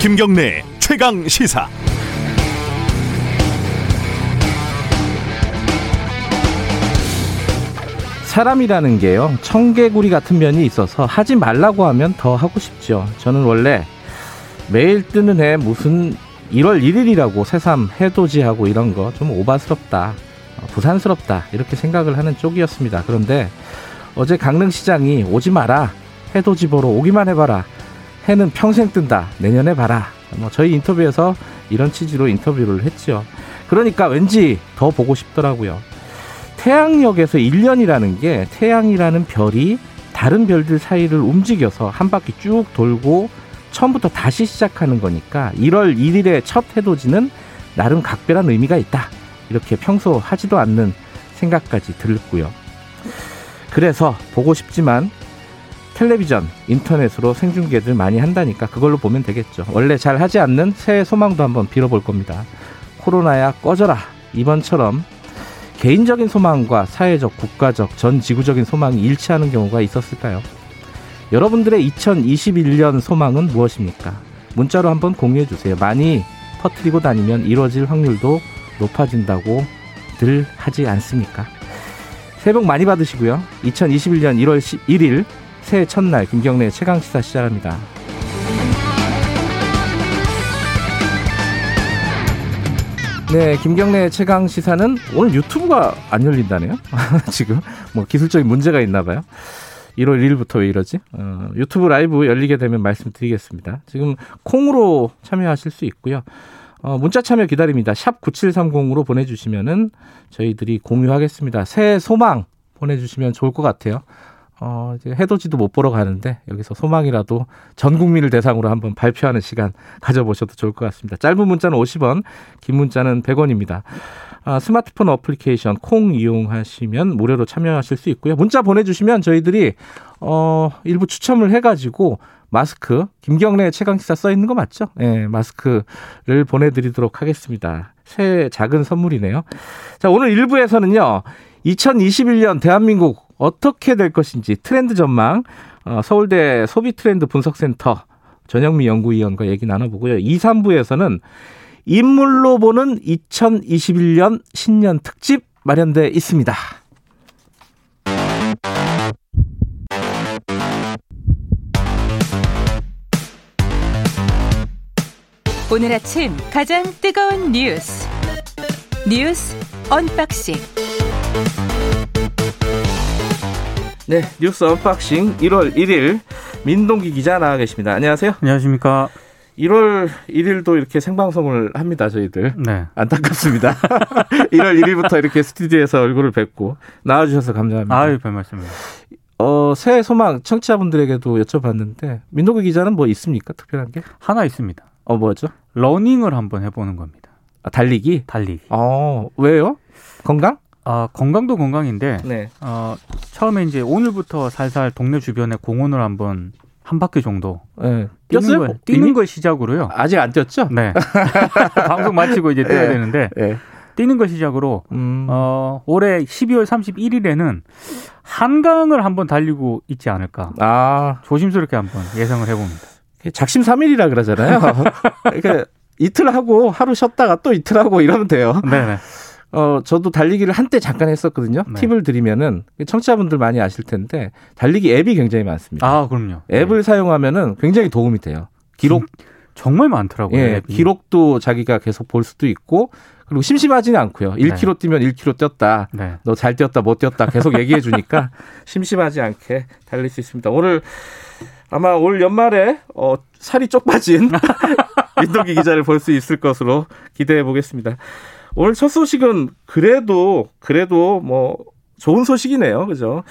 김경래 최강 시사. 사람이라는 게요 청개구리 같은 면이 있어서 하지 말라고 하면 더 하고 싶죠. 저는 원래 매일 뜨는 해 무슨 1월 1일이라고 새삼 해돋이하고 이런 거 좀 오바스럽다, 어, 부산스럽다 이렇게 생각을 하는 쪽이었습니다. 그런데 어제 강릉시장이 오지 마라 해돋이 보러 오기만 해봐라 해는 평생 뜬다 내년에 봐라 뭐 저희 인터뷰에서 이런 취지로 인터뷰를 했죠. 그러니까 왠지 더 보고 싶더라고요. 태양력에서 1년이라는 게 태양이라는 별이 다른 별들 사이를 움직여서 한 바퀴 쭉 돌고 처음부터 다시 시작하는 거니까 1월 1일의 첫 해돋이는 나름 각별한 의미가 있다. 이렇게 평소 하지도 않는 생각까지 들고요. 그래서 보고 싶지만 텔레비전, 인터넷으로 생중계들 많이 한다니까 그걸로 보면 되겠죠. 원래 잘 하지 않는 새해 소망도 한번 빌어볼 겁니다. 코로나야 꺼져라. 이번처럼 개인적인 소망과 사회적, 국가적, 전 지구적인 소망이 일치하는 경우가 있었을까요? 여러분들의 2021년 소망은 무엇입니까? 문자로 한번 공유해 주세요. 많이 퍼뜨리고 다니면 이루어질 확률도 높아진다고 늘 하지 않습니까? 새해 복 많이 받으시고요. 2021년 1월 1일 새해 첫날 김경래 최강 시사 시작합니다. 네, 김경래 최강 시사는 오늘 유튜브가 안 열린다네요. 지금 뭐 기술적인 문제가 있나 봐요. 1월 1일부터 왜 이러지? 어, 유튜브 라이브 열리게 되면 말씀드리겠습니다. 지금 콩으로 참여하실 수 있고요. 어, 문자 참여 기다립니다. 샵 9730으로 보내주시면은 저희들이 공유하겠습니다. 새해 소망 보내주시면 좋을 것 같아요. 어, 이제 해돋이도 못 보러 가는데 여기서 소망이라도 전 국민을 대상으로 한번 발표하는 시간 가져보셔도 좋을 것 같습니다. 짧은 문자는 50원, 긴 문자는 100원입니다. 아, 스마트폰 어플리케이션 콩 이용하시면 무료로 참여하실 수 있고요. 문자 보내주시면 저희들이 어, 일부 추첨을 해가지고 마스크 김경래 최강 시사 써 있는 거 맞죠? 네, 마스크를 보내드리도록 하겠습니다. 새 작은 선물이네요. 자, 오늘 1부에서는요. 2021년 대한민국 어떻게 될 것인지 트렌드 전망 어, 서울대 소비 트렌드 분석센터 전영미 연구위원과 얘기 나눠보고요. 2, 3부에서는 인물로 보는 2021년 신년 특집 마련돼 있습니다. 오늘 아침 가장 뜨거운 뉴스 뉴스 언박싱 네, 뉴스 언박싱 1월 1일 민동기 기자 나와 계십니다. 안녕하세요. 안녕하십니까. 1월 1일도 이렇게 생방송을 합니다, 저희들. 네. 안타깝습니다. 1월 1일부터 이렇게 스튜디오에서 얼굴을 뵙고 나와주셔서 감사합니다. 아유, 별 말씀입니다. 어, 새해 소망 청취자분들에게도 여쭤봤는데, 민동기 기자는 뭐 있습니까? 특별한 게? 하나 있습니다. 어, 뭐죠? 러닝을 한번 해보는 겁니다. 아, 달리기? 달리기. 어, 왜요? 건강? 아, 건강도 건강인데, 네. 어, 처음에 이제 오늘부터 살살 동네 주변에 공원을 한번 한 바퀴 정도 네. 뛰는? 걸, 뛰는 걸 시작으로요. 아직 안 뛰었죠? 네. 방송 마치고 이제 뛰어야 네. 되는데, 네. 뛰는 걸 시작으로, 음, 어, 올해 12월 31일에는 한강을 한번 달리고 있지 않을까. 아, 조심스럽게 한번 예상을 해봅니다. 작심 삼일이라 그러잖아요. 그러니까 이틀 하고 하루 쉬었다가 또 이틀 하고 이러면 돼요. 네네. 어, 저도 달리기를 한때 잠깐 했었거든요. 네. 팁을 드리면은 청취자분들 많이 아실 텐데 달리기 앱이 굉장히 많습니다. 아, 그럼요. 앱을 네. 사용하면은 굉장히 도움이 돼요. 기록, 정말 많더라고요. 예, 앱이. 기록도 자기가 계속 볼 수도 있고 그리고 심심하지는 않고요. 1km 뛰면 1km 뛰었다. 네. 너잘 뛰었다, 못 뛰었다 계속 얘기해 주니까 심심하지 않게 달릴 수 있습니다. 오늘 아마 올 연말에 어, 살이 쪽 빠진 민동기 기자를 볼 수 있을 것으로 기대해 보겠습니다. 오늘 첫 소식은 그래도 그래도 뭐 좋은 소식이네요. 그죠?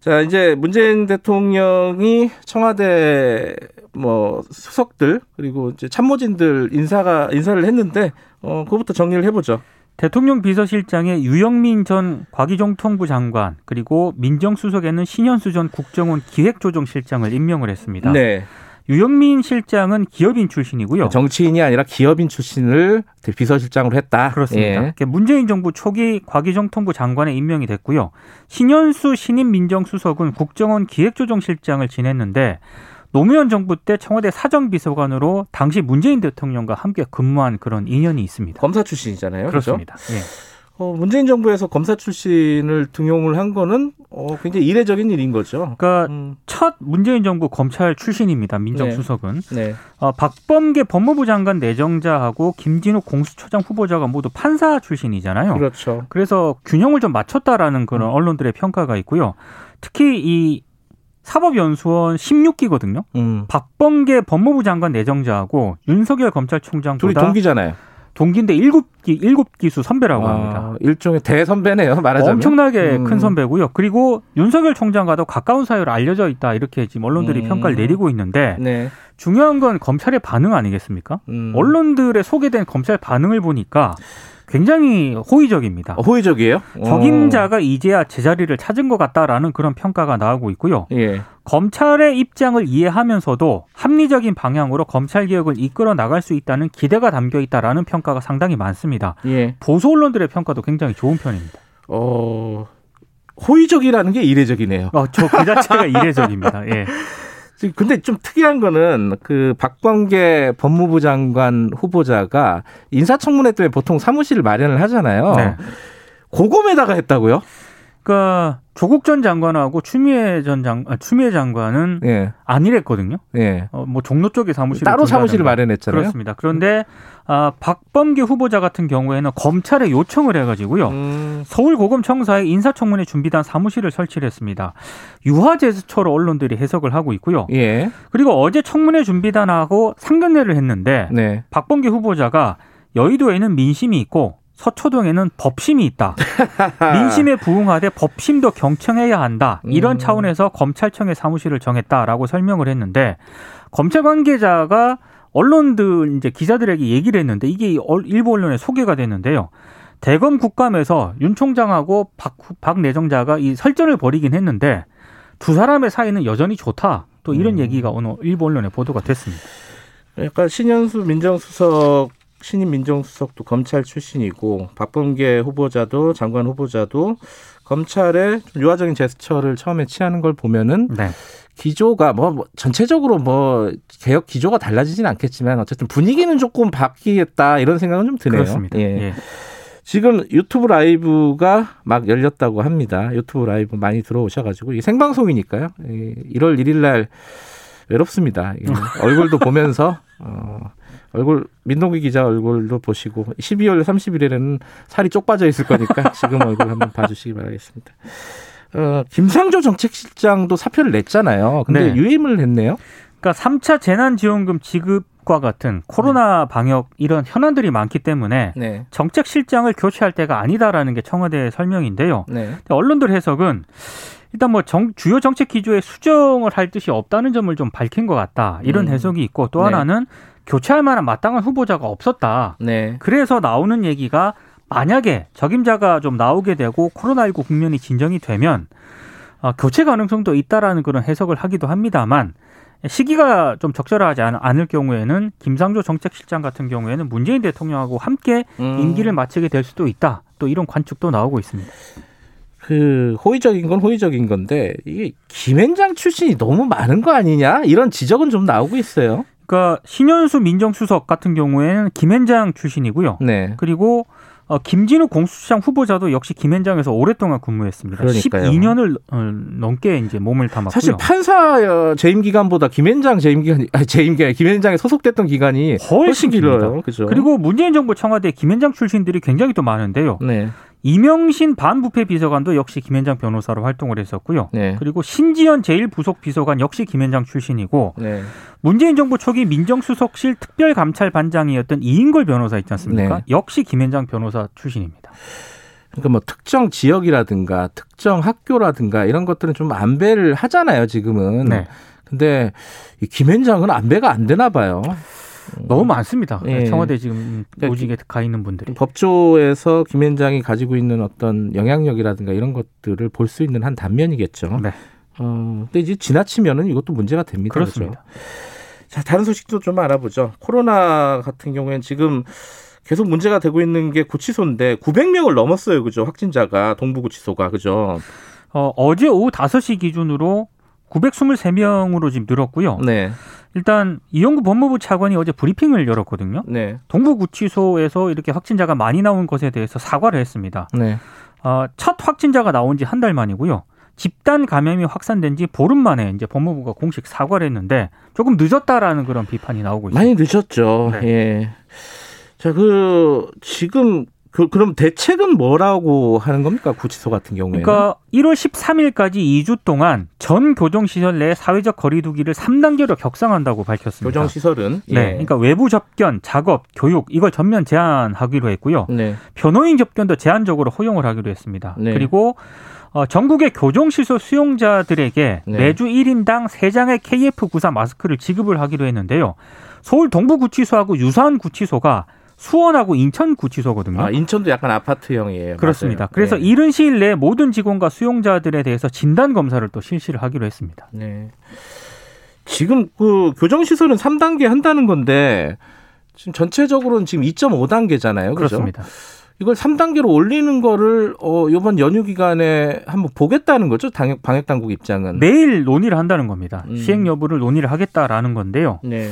자, 이제 문재인 대통령이 청와대 뭐 수석들 그리고 이제 참모진들 인사가 인사를 했는데 어 그거부터 정리를 해 보죠. 대통령 비서실장에 유영민 전 과기정통부 장관 그리고 민정수석에는 신현수 전 국정원 기획조정실장을 임명을 했습니다. 네. 유영민 실장은 기업인 출신이고요. 정치인이 아니라 기업인 출신을 비서실장으로 했다. 그렇습니다. 예. 문재인 정부 초기 과기정통부 장관에 임명이 됐고요. 신현수 신임 민정수석은 국정원 기획조정실장을 지냈는데 노무현 정부 때 청와대 사정비서관으로 당시 문재인 대통령과 함께 근무한 그런 인연이 있습니다. 검사 출신이잖아요. 그렇습니다. 예. 어, 문재인 정부에서 검사 출신을 등용을 한 거는 어, 굉장히 이례적인 일인 거죠. 그러니까 음, 첫 문재인 정부 검찰 출신입니다. 민정수석은 네. 어, 박범계 법무부 장관 내정자하고 김진우 공수처장 후보자가 모두 판사 출신이잖아요. 그렇죠. 그래서 균형을 좀 맞췄다라는 그런 언론들의 평가가 있고요. 특히 이 사법연수원 16기거든요. 음. 박범계 법무부 장관 내정자하고 윤석열 둘이 검찰총장보다 동기잖아요. 동기인데 일곱 기 일곱 기수 선배라고 합니다. 아, 일종의 대선배네요. 말하자면. 엄청나게 음. 큰 선배고요. 그리고 윤석열 총장과도 가까운 사이로 알려져 있다 이렇게 지금 언론들이 음. 평가를 내리고 있는데 네. 중요한 건 검찰의 반응 아니겠습니까? 음. 언론들의 소개된 검찰 반응을 보니까 굉장히 호의적입니다. 어, 호의적이에요? 적임자가 이제야 제자리를 찾은 것 같다라는 그런 평가가 나오고 있고요. 어. 예. 검찰의 입장을 이해하면서도 합리적인 방향으로 검찰 개혁을 이끌어 나갈 수 있다는 기대가 담겨 있다라는 평가가 상당히 많습니다. 예. 보수 언론들의 평가도 굉장히 좋은 편입니다. 어, 호의적이라는 게 이례적이네요. 어, 저 그 자체가 이례적입니다. 예. 근데 좀 특이한 거는 그 박범계 법무부 장관 후보자가 인사청문회 때문에 보통 사무실을 마련을 하잖아요. 네. 고검에다가 했다고요? 그러니까 조국 전 장관하고 추미애 전 장, 아, 추미애 장관은 예. 안 일했거든요. 예. 어, 뭐 종로 쪽에 사무실을 따로 사무실을. 마련했잖아요. 그렇습니다. 그런데 아, 박범계 후보자 같은 경우에는 검찰에 요청을 해가지고요. 음, 서울고검청사에 인사청문회 준비단 사무실을 설치를 했습니다. 유화 제스처로 언론들이 해석을 하고 있고요. 예. 그리고 어제 청문회 준비단하고 상견례를 했는데 네. 박범계 후보자가 여의도에는 민심이 있고 서초동에는 법심이 있다. 민심에 부응하되 법심도 경청해야 한다. 이런 음. 차원에서 검찰청의 사무실을 정했다라고 설명을 했는데 검찰 관계자가 언론들 이제 기자들에게 얘기를 했는데 이게 얼- 일부 언론에 소개가 됐는데요. 대검 국감에서 윤 총장하고 박, 후- 박 내정자가 이 설전을 벌이긴 했는데 두 사람의 사이는 여전히 좋다. 또 이런 음. 얘기가 오늘 일부 언론에 보도가 됐습니다. 약간 신현수 민정수석 신임 민정수석도 검찰 출신이고 박범계 후보자도 장관 후보자도 검찰의 좀 유화적인 제스처를 처음에 취하는 걸 보면은 네. 기조가 뭐, 뭐 전체적으로 뭐 개혁 기조가 달라지진 않겠지만 어쨌든 분위기는 조금 바뀌겠다 이런 생각은 좀 드네요. 그렇습니다. 예. 예. 지금 유튜브 라이브가 막 열렸다고 합니다. 유튜브 라이브 많이 들어오셔가지고 이게 생방송이니까요. 예, 1월 1일 날 외롭습니다. 예, 얼굴도 보면서 어, 얼굴 민동기 기자 얼굴도 보시고 12월 30일에는 살이 쪽 빠져 있을 거니까 지금 얼굴 한번 봐주시기 바라겠습니다. 어, 김상조 정책실장도 사표를 냈잖아요. 근데 네. 유임을 했네요. 그러니까 3차 재난지원금 지급과 같은 코로나 방역 이런 현안들이 많기 때문에 네. 정책 실장을 교체할 때가 아니다라는 게 청와대의 설명인데요. 네. 근데 언론들 해석은 일단 뭐 정- 주요 정책 기조에 수정을 할 뜻이 없다는 점을 좀 밝힌 것 같다. 이런 음. 해석이 있고 또 네. 하나는 교체할 만한 마땅한 후보자가 없었다. 네. 그래서 나오는 얘기가 만약에 적임자가 좀 나오게 되고 코로나19 국면이 진정이 되면 어, 교체 가능성도 있다라는 그런 해석을 하기도 합니다만 시기가 좀 적절하지 않- 않을 경우에는 김상조 정책실장 같은 경우에는 문재인 대통령하고 함께 음. 임기를 마치게 될 수도 있다. 또 이런 관측도 나오고 있습니다. 그 호의적인 건 호의적인 건데 이게 김앤장 출신이 너무 많은 거 아니냐 이런 지적은 좀 나오고 있어요. 그러니까 신현수 민정수석 같은 경우에는 김앤장 출신이고요. 네. 그리고 어, 김진우 공수처장 후보자도 역시 김앤장에서 오랫동안 근무했습니다. 그러니까요. 12년을 어, 넘게 이제 몸을 담았고요. 사실 판사 어, 재임 기간보다 김앤장 재임 기간 아니 재임 기간 김앤장에 소속됐던 기간이 훨씬 길어요. 깁니다. 그죠? 그리고 문재인 정부 청와대 김앤장 출신들이 굉장히 또 많은데요. 네. 이명신 반부패 비서관도 역시 김앤장 변호사로 활동을 했었고요. 네. 그리고 신지연 제1부속 비서관 역시 김앤장 출신이고 네. 문재인 정부 초기 민정수석실 특별감찰반장이었던 이인걸 변호사 있지 않습니까? 네. 역시 김앤장 변호사 출신입니다. 그러니까 뭐 특정 지역이라든가 특정 학교라든가 이런 것들은 좀 안배를 하잖아요, 지금은. 네. 근데 이 김앤장은 안배가 안 되나 봐요. 너무 많습니다. 예. 청와대 지금 그러니까 오직에 가 있는 분들이. 법조에서 김앤장이 가지고 있는 어떤 영향력이라든가 이런 것들을 볼 수 있는 한 단면이겠죠. 네. 어, 근데 이제 지나치면은 이것도 문제가 됩니다. 그렇습니다. 그죠? 자, 다른 소식도 좀 알아보죠. 코로나 같은 경우에는 지금 계속 문제가 되고 있는 게 구치소인데 900명을 넘었어요. 그죠? 확진자가 동부구치소가 그죠? 어, 어제 오후 5시 기준으로 923명으로 지금 늘었고요. 네. 일단 이영구 법무부 차관이 어제 브리핑을 열었거든요. 네. 동부구치소에서 이렇게 확진자가 많이 나온 것에 대해서 사과를 했습니다. 네. 어, 첫 확진자가 나온 지 한 달 만이고요. 집단 감염이 확산된 지 보름 만에 이제 법무부가 공식 사과를 했는데 조금 늦었다라는 그런 비판이 나오고 있습니다. 많이 늦었죠. 네. 예. 자, 그 지금 그 그럼 대책은 뭐라고 하는 겁니까? 구치소 같은 경우에는. 그러니까 1월 13일까지 2주 동안 전 교정 시설 내 사회적 거리두기를 3단계로 격상한다고 밝혔습니다. 교정 시설은 예. 네, 그러니까 외부 접견, 작업, 교육 이걸 전면 제한하기로 했고요. 네. 변호인 접견도 제한적으로 허용을 하기로 했습니다. 네. 그리고 어, 전국의 교정시설 수용자들에게 네. 매주 1인당 3장의 KF94 마스크를 지급을 하기로 했는데요. 서울 동부구치소하고 유사한 구치소가 수원하고 인천구치소거든요. 아, 인천도 약간 아파트형이에요. 그렇습니다. 맞아요. 그래서 네. 이른 시일 내에 모든 직원과 수용자들에 대해서 진단 검사를 또 실시를 하기로 했습니다. 네. 지금 그 교정 시설은 3단계 한다는 건데 지금 전체적으로는 지금 2.5단계잖아요. 그죠? 그렇습니다. 이걸 3단계로 올리는 거를 어 이번 연휴 기간에 한번 보겠다는 거죠. 방역 방역 당국 입장은. 매일 논의를 한다는 겁니다. 음. 시행 여부를 논의를 하겠다라는 건데요. 네.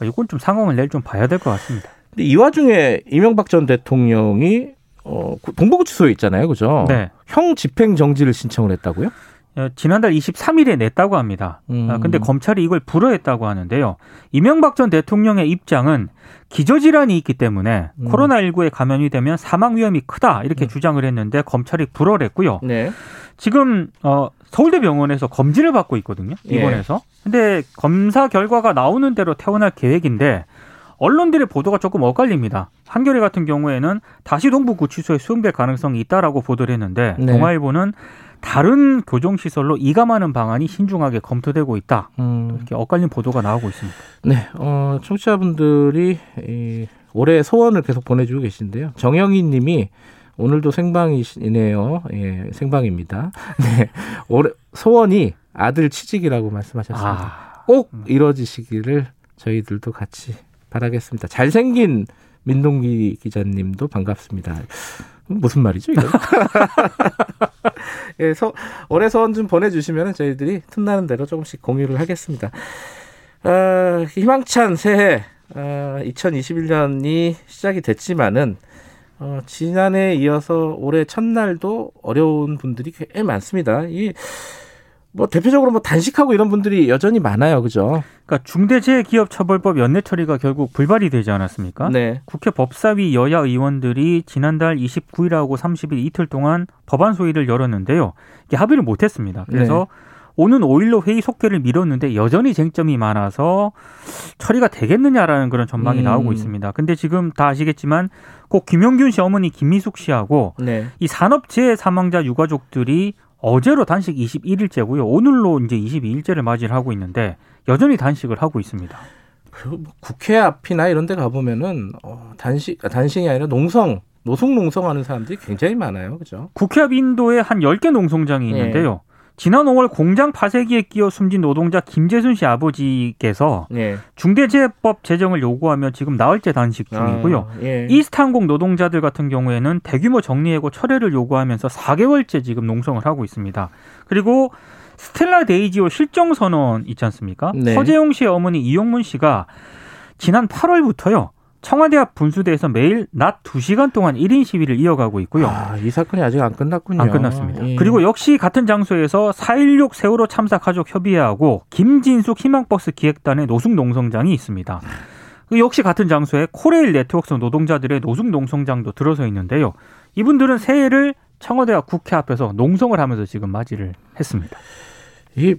어, 이건 좀 상황을 내일 좀 봐야 될 것 같습니다. 근데 이 와중에 이명박 전 대통령이 어 동부구치소에 있잖아요. 그죠? 네. 형 집행 정지를 신청을 했다고요? 어, 지난달 23일에 냈다고 합니다. 음. 아, 근데 검찰이 이걸 불허했다고 하는데요. 이명박 전 대통령의 입장은 기저질환이 있기 때문에 음. 코로나19에 감염이 되면 사망 위험이 크다 이렇게 음. 주장을 했는데 검찰이 불허를 했고요. 네. 지금 어, 서울대병원에서 검진을 받고 있거든요. 예. 입원해서. 근데 검사 결과가 나오는 대로 퇴원할 계획인데 언론들의 보도가 조금 엇갈립니다. 한겨레 같은 경우에는 다시 동부구치소에 수용될 가능성이 있다라고 보도를 했는데 네. 동아일보는 다른 교정시설로 이감하는 방안이 신중하게 검토되고 있다. 음. 이렇게 엇갈린 보도가 나오고 있습니다. 네, 어, 청취자분들이 이, 올해 소원을 계속 보내주고 계신데요. 정영희 님이 오늘도 생방이시네요. 예, 생방입니다. 네, 올해 소원이 아들 취직이라고 말씀하셨습니다. 아, 꼭 이뤄지시기를 저희들도 같이 바라겠습니다. 잘생긴 민동기 기자님도 반갑습니다. 무슨 말이죠, 이거? 예, 서, 올해 소원 좀 보내주시면 저희들이 틈나는 대로 조금씩 공유를 하겠습니다. 어, 희망찬 새해, 어, 2021년이 시작이 됐지만은, 어, 지난해에 이어서 올해 첫날도 어려운 분들이 꽤 많습니다. 이, 뭐, 대표적으로 뭐 단식하고 이런 분들이 여전히 많아요. 그죠? 그러니까 중대재해기업처벌법 연내 처리가 결국 불발이 되지 않았습니까? 네. 국회 법사위 여야 의원들이 지난달 29일하고 30일 이틀 동안 법안 소위를 열었는데요. 이게 합의를 못했습니다. 그래서 오는 5일로 회의 속개를 미뤘는데 여전히 쟁점이 많아서 처리가 되겠느냐라는 그런 전망이 음. 나오고 있습니다. 근데 지금 다 아시겠지만 꼭 김용균 씨 어머니 김미숙 씨하고 네. 이 산업재해 사망자 유가족들이 어제로 단식 21일째고요. 오늘로 이제 22일째를 맞이를 하고 있는데 여전히 단식을 하고 있습니다. 그리고 뭐 국회 앞이나 이런 데 가보면은, 어, 단식, 아, 단식이 아니라 농성, 노숙 농성하는 사람들이 굉장히 많아요. 그죠? 국회 앞 인도에 한 10개 농성장이 예. 있는데요. 지난 5월 공장 파쇄기에 끼어 숨진 노동자 김재순 씨 아버지께서 네. 중대재해법 제정을 요구하며 지금 나흘째 단식 중이고요. 아, 예. 이스타항공 노동자들 같은 경우에는 대규모 정리해고 철회를 요구하면서 4개월째 지금 농성을 하고 있습니다. 그리고 스텔라 데이지호 실종 선원 있지 않습니까? 네. 허재용 씨의 어머니 이영문 씨가 지난 8월부터요. 청와대 앞 분수대에서 매일 낮 2시간 동안 1인 시위를 이어가고 있고요. 아, 이 사건이 아직 안 끝났군요. 안 끝났습니다. 예. 그리고 역시 같은 장소에서 4.16 세월호 참사 가족 협의회하고 김진숙 희망버스 기획단의 노숙 농성장이 있습니다. 그 역시 같은 장소에 코레일 네트워크 노동자들의 노숙 농성장도 들어서 있는데요. 이분들은 새해를 청와대와 국회 앞에서 농성을 하면서 지금 맞이를 했습니다. 이,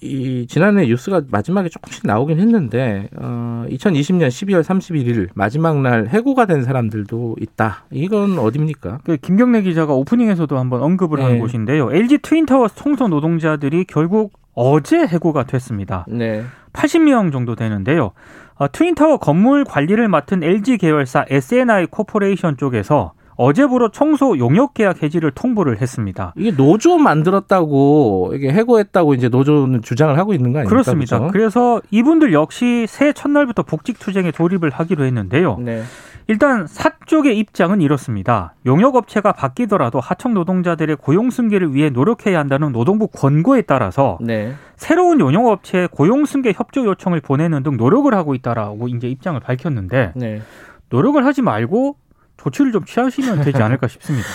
이 지난해 뉴스가 마지막에 조금씩 나오긴 했는데 어, 2020년 12월 31일 마지막 날 해고가 된 사람들도 있다. 이건 어딥니까? 그 김경래 기자가 오프닝에서도 한번 언급을 한 네. 곳인데요. LG 트윈타워 청소 노동자들이 결국 어제 해고가 됐습니다. 네. 80명 정도 되는데요. 어, 트윈타워 건물 관리를 맡은 LG 계열사 S&I 코퍼레이션 쪽에서 어제부로 청소 용역 계약 해지를 통보를 했습니다. 이게 노조 만들었다고 이게 해고했다고 이제 노조는 주장을 하고 있는 거 아닙니까? 그렇습니다. 그죠? 그래서 이분들 역시 새해 첫날부터 복직 투쟁에 돌입을 하기로 했는데요. 네. 일단 사 쪽의 입장은 이렇습니다. 용역업체가 바뀌더라도 하청 노동자들의 고용 승계를 위해 노력해야 한다는 노동부 권고에 따라서 네. 새로운 용역업체에 고용 승계 협조 요청을 보내는 등 노력을 하고 있다라고 이제 입장을 밝혔는데 네. 노력을 하지 말고 조치를 좀 취하시면 되지 않을까 싶습니다.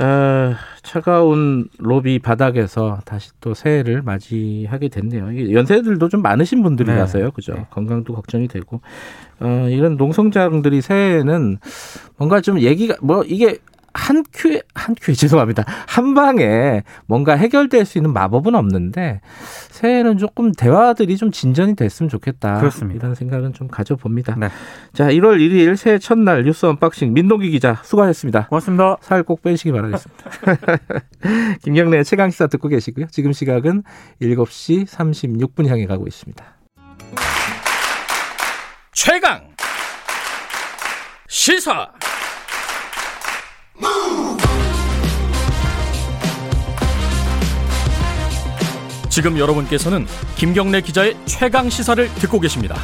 어, 차가운 로비 바닥에서 다시 또 새해를 맞이하게 됐네요. 연세들도 좀 많으신 분들이라서요. 네. 그죠? 네. 건강도 걱정이 되고. 어, 이런 농성장들이 새해에는 뭔가 좀 얘기가, 뭐, 이게 한 큐에, 한 큐에, 죄송합니다. 한 방에 뭔가 해결될 수 있는 마법은 없는데, 새해는 조금 대화들이 좀 진전이 됐으면 좋겠다. 그렇습니다. 이런 생각은 좀 가져봅니다. 네. 자, 1월 1일 새해 첫날 뉴스 언박싱 민동기 기자 수고하셨습니다. 고맙습니다. 살 꼭 빼시기 바라겠습니다. 김경래 최강 시사 듣고 계시고요. 지금 시각은 7시 36분 향해 가고 있습니다. 최강 시사 지금 여러분께서는 김경래 기자의 최강 시사를 듣고 계십니다.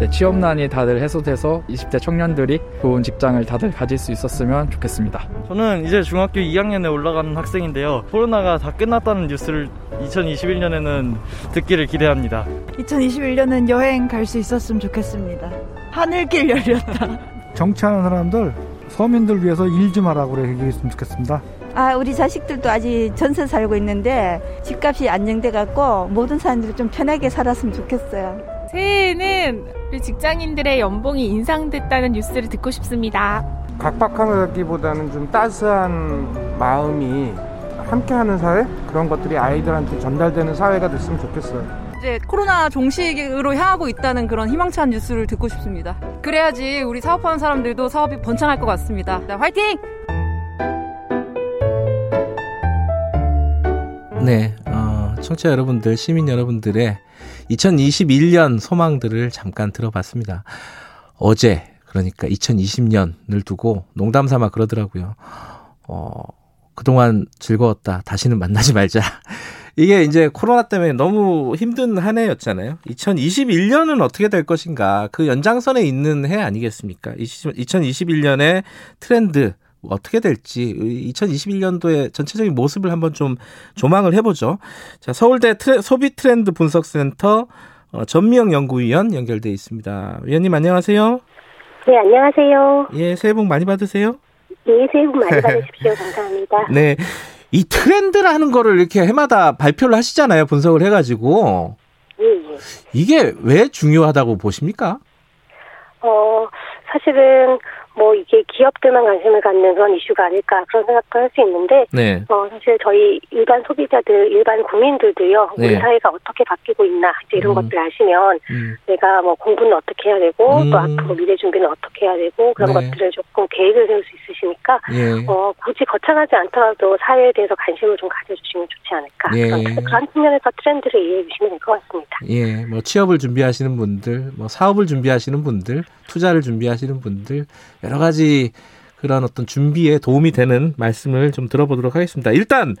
네, 취업난이 다들 해소돼서 20대 청년들이 좋은 직장을 다들 가질 수 있었으면 좋겠습니다. 저는 이제 중학교 2학년에 올라가는 학생인데요. 코로나가 다 끝났다는 뉴스를 2021년에는 듣기를 기대합니다. 2021년은 여행 갈 수 있었으면 좋겠습니다. 하늘길 열렸다. 정치하는 사람들 서민들 위해서 일 좀 하라고 그래 얘기했으면 좋겠습니다. 아, 우리 자식들도 아직 전세 살고 있는데 집값이 안정돼 갖고 모든 사람들이 좀 편하게 살았으면 좋겠어요. 새해에는 우리 직장인들의 연봉이 인상됐다는 뉴스를 듣고 싶습니다. 각박하기보다는 좀 따스한 마음이 함께하는 사회 그런 것들이 아이들한테 전달되는 사회가 됐으면 좋겠어요. 이제 코로나 종식으로 향하고 있다는 그런 희망찬 뉴스를 듣고 싶습니다. 그래야지 우리 사업하는 사람들도 사업이 번창할 것 같습니다. 자, 화이팅! 네, 어, 청취자 여러분들, 시민 여러분들의 2021년 소망들을 잠깐 들어봤습니다. 어제, 그러니까 2020년을 두고 농담 삼아 그러더라고요. 어, 그동안 즐거웠다. 다시는 만나지 말자. 이게 이제 코로나 때문에 너무 힘든 한 해였잖아요. 2021년은 어떻게 될 것인가. 그 연장선에 있는 해 아니겠습니까? 2021년의 트렌드, 어떻게 될지 2021년도의 전체적인 모습을 한번 좀 조망을 해보죠. 자 서울대 트레, 소비 트렌드 분석센터 어, 전미영 연구위원 연결돼 있습니다. 위원님 안녕하세요. 네 안녕하세요. 예 새해 복 많이 받으세요. 네 새해 복 많이 받으십시오. 감사합니다. 네. 이 트렌드라는 거를 이렇게 해마다 발표를 하시잖아요. 분석을 해가지고. 예, 예. 이게 왜 중요하다고 보십니까? 어, 사실은 뭐 이게 기업들만 관심을 갖는 그런 이슈가 아닐까 그런 생각도 할 수 있는데 네. 어 사실 저희 일반 소비자들 일반 국민들도요 우리 네. 사회가 어떻게 바뀌고 있나 이제 이런 음. 것들 아시면 음. 내가 뭐 공부는 어떻게 해야 되고 음. 또 앞으로 미래 준비는 어떻게 해야 되고 그런 네. 것들을 조금 계획을 세울 수 있으시니까 예. 어 굳이 거창하지 않더라도 사회에 대해서 관심을 좀 가져주시면 좋지 않을까 예. 그런, 그런 측면에서 트렌드를 이해해 주시면 될 것 같습니다. 예, 뭐 취업을 준비하시는 분들, 뭐 사업을 준비하시는 분들, 투자를 준비하시는 분들 여러 가지 그런 어떤 준비에 도움이 되는 말씀을 좀 들어보도록 하겠습니다. 일단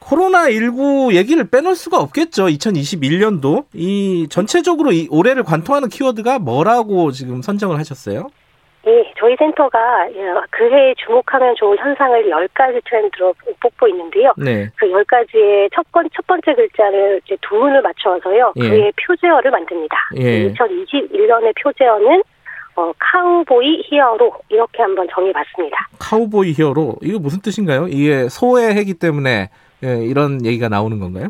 코로나19 얘기를 빼놓을 수가 없겠죠. 2021년도 이 전체적으로 이 올해를 관통하는 키워드가 뭐라고 지금 선정을 하셨어요? 예, 저희 센터가 예, 그해에 주목하면 좋은 현상을 10가지 트렌드로 뽑고 있는데요. 네. 그 10가지의 첫, 번, 첫 번째 글자를 이제 두 문을 맞춰서요. 예. 그의 표제어를 만듭니다. 예. 2021년의 표제어는 어, 카우보이 히어로 이렇게 한번 정해봤습니다. 카우보이 히어로 이거 무슨 뜻인가요? 이게 소의 해기 때문에 예, 이런 얘기가 나오는 건가요?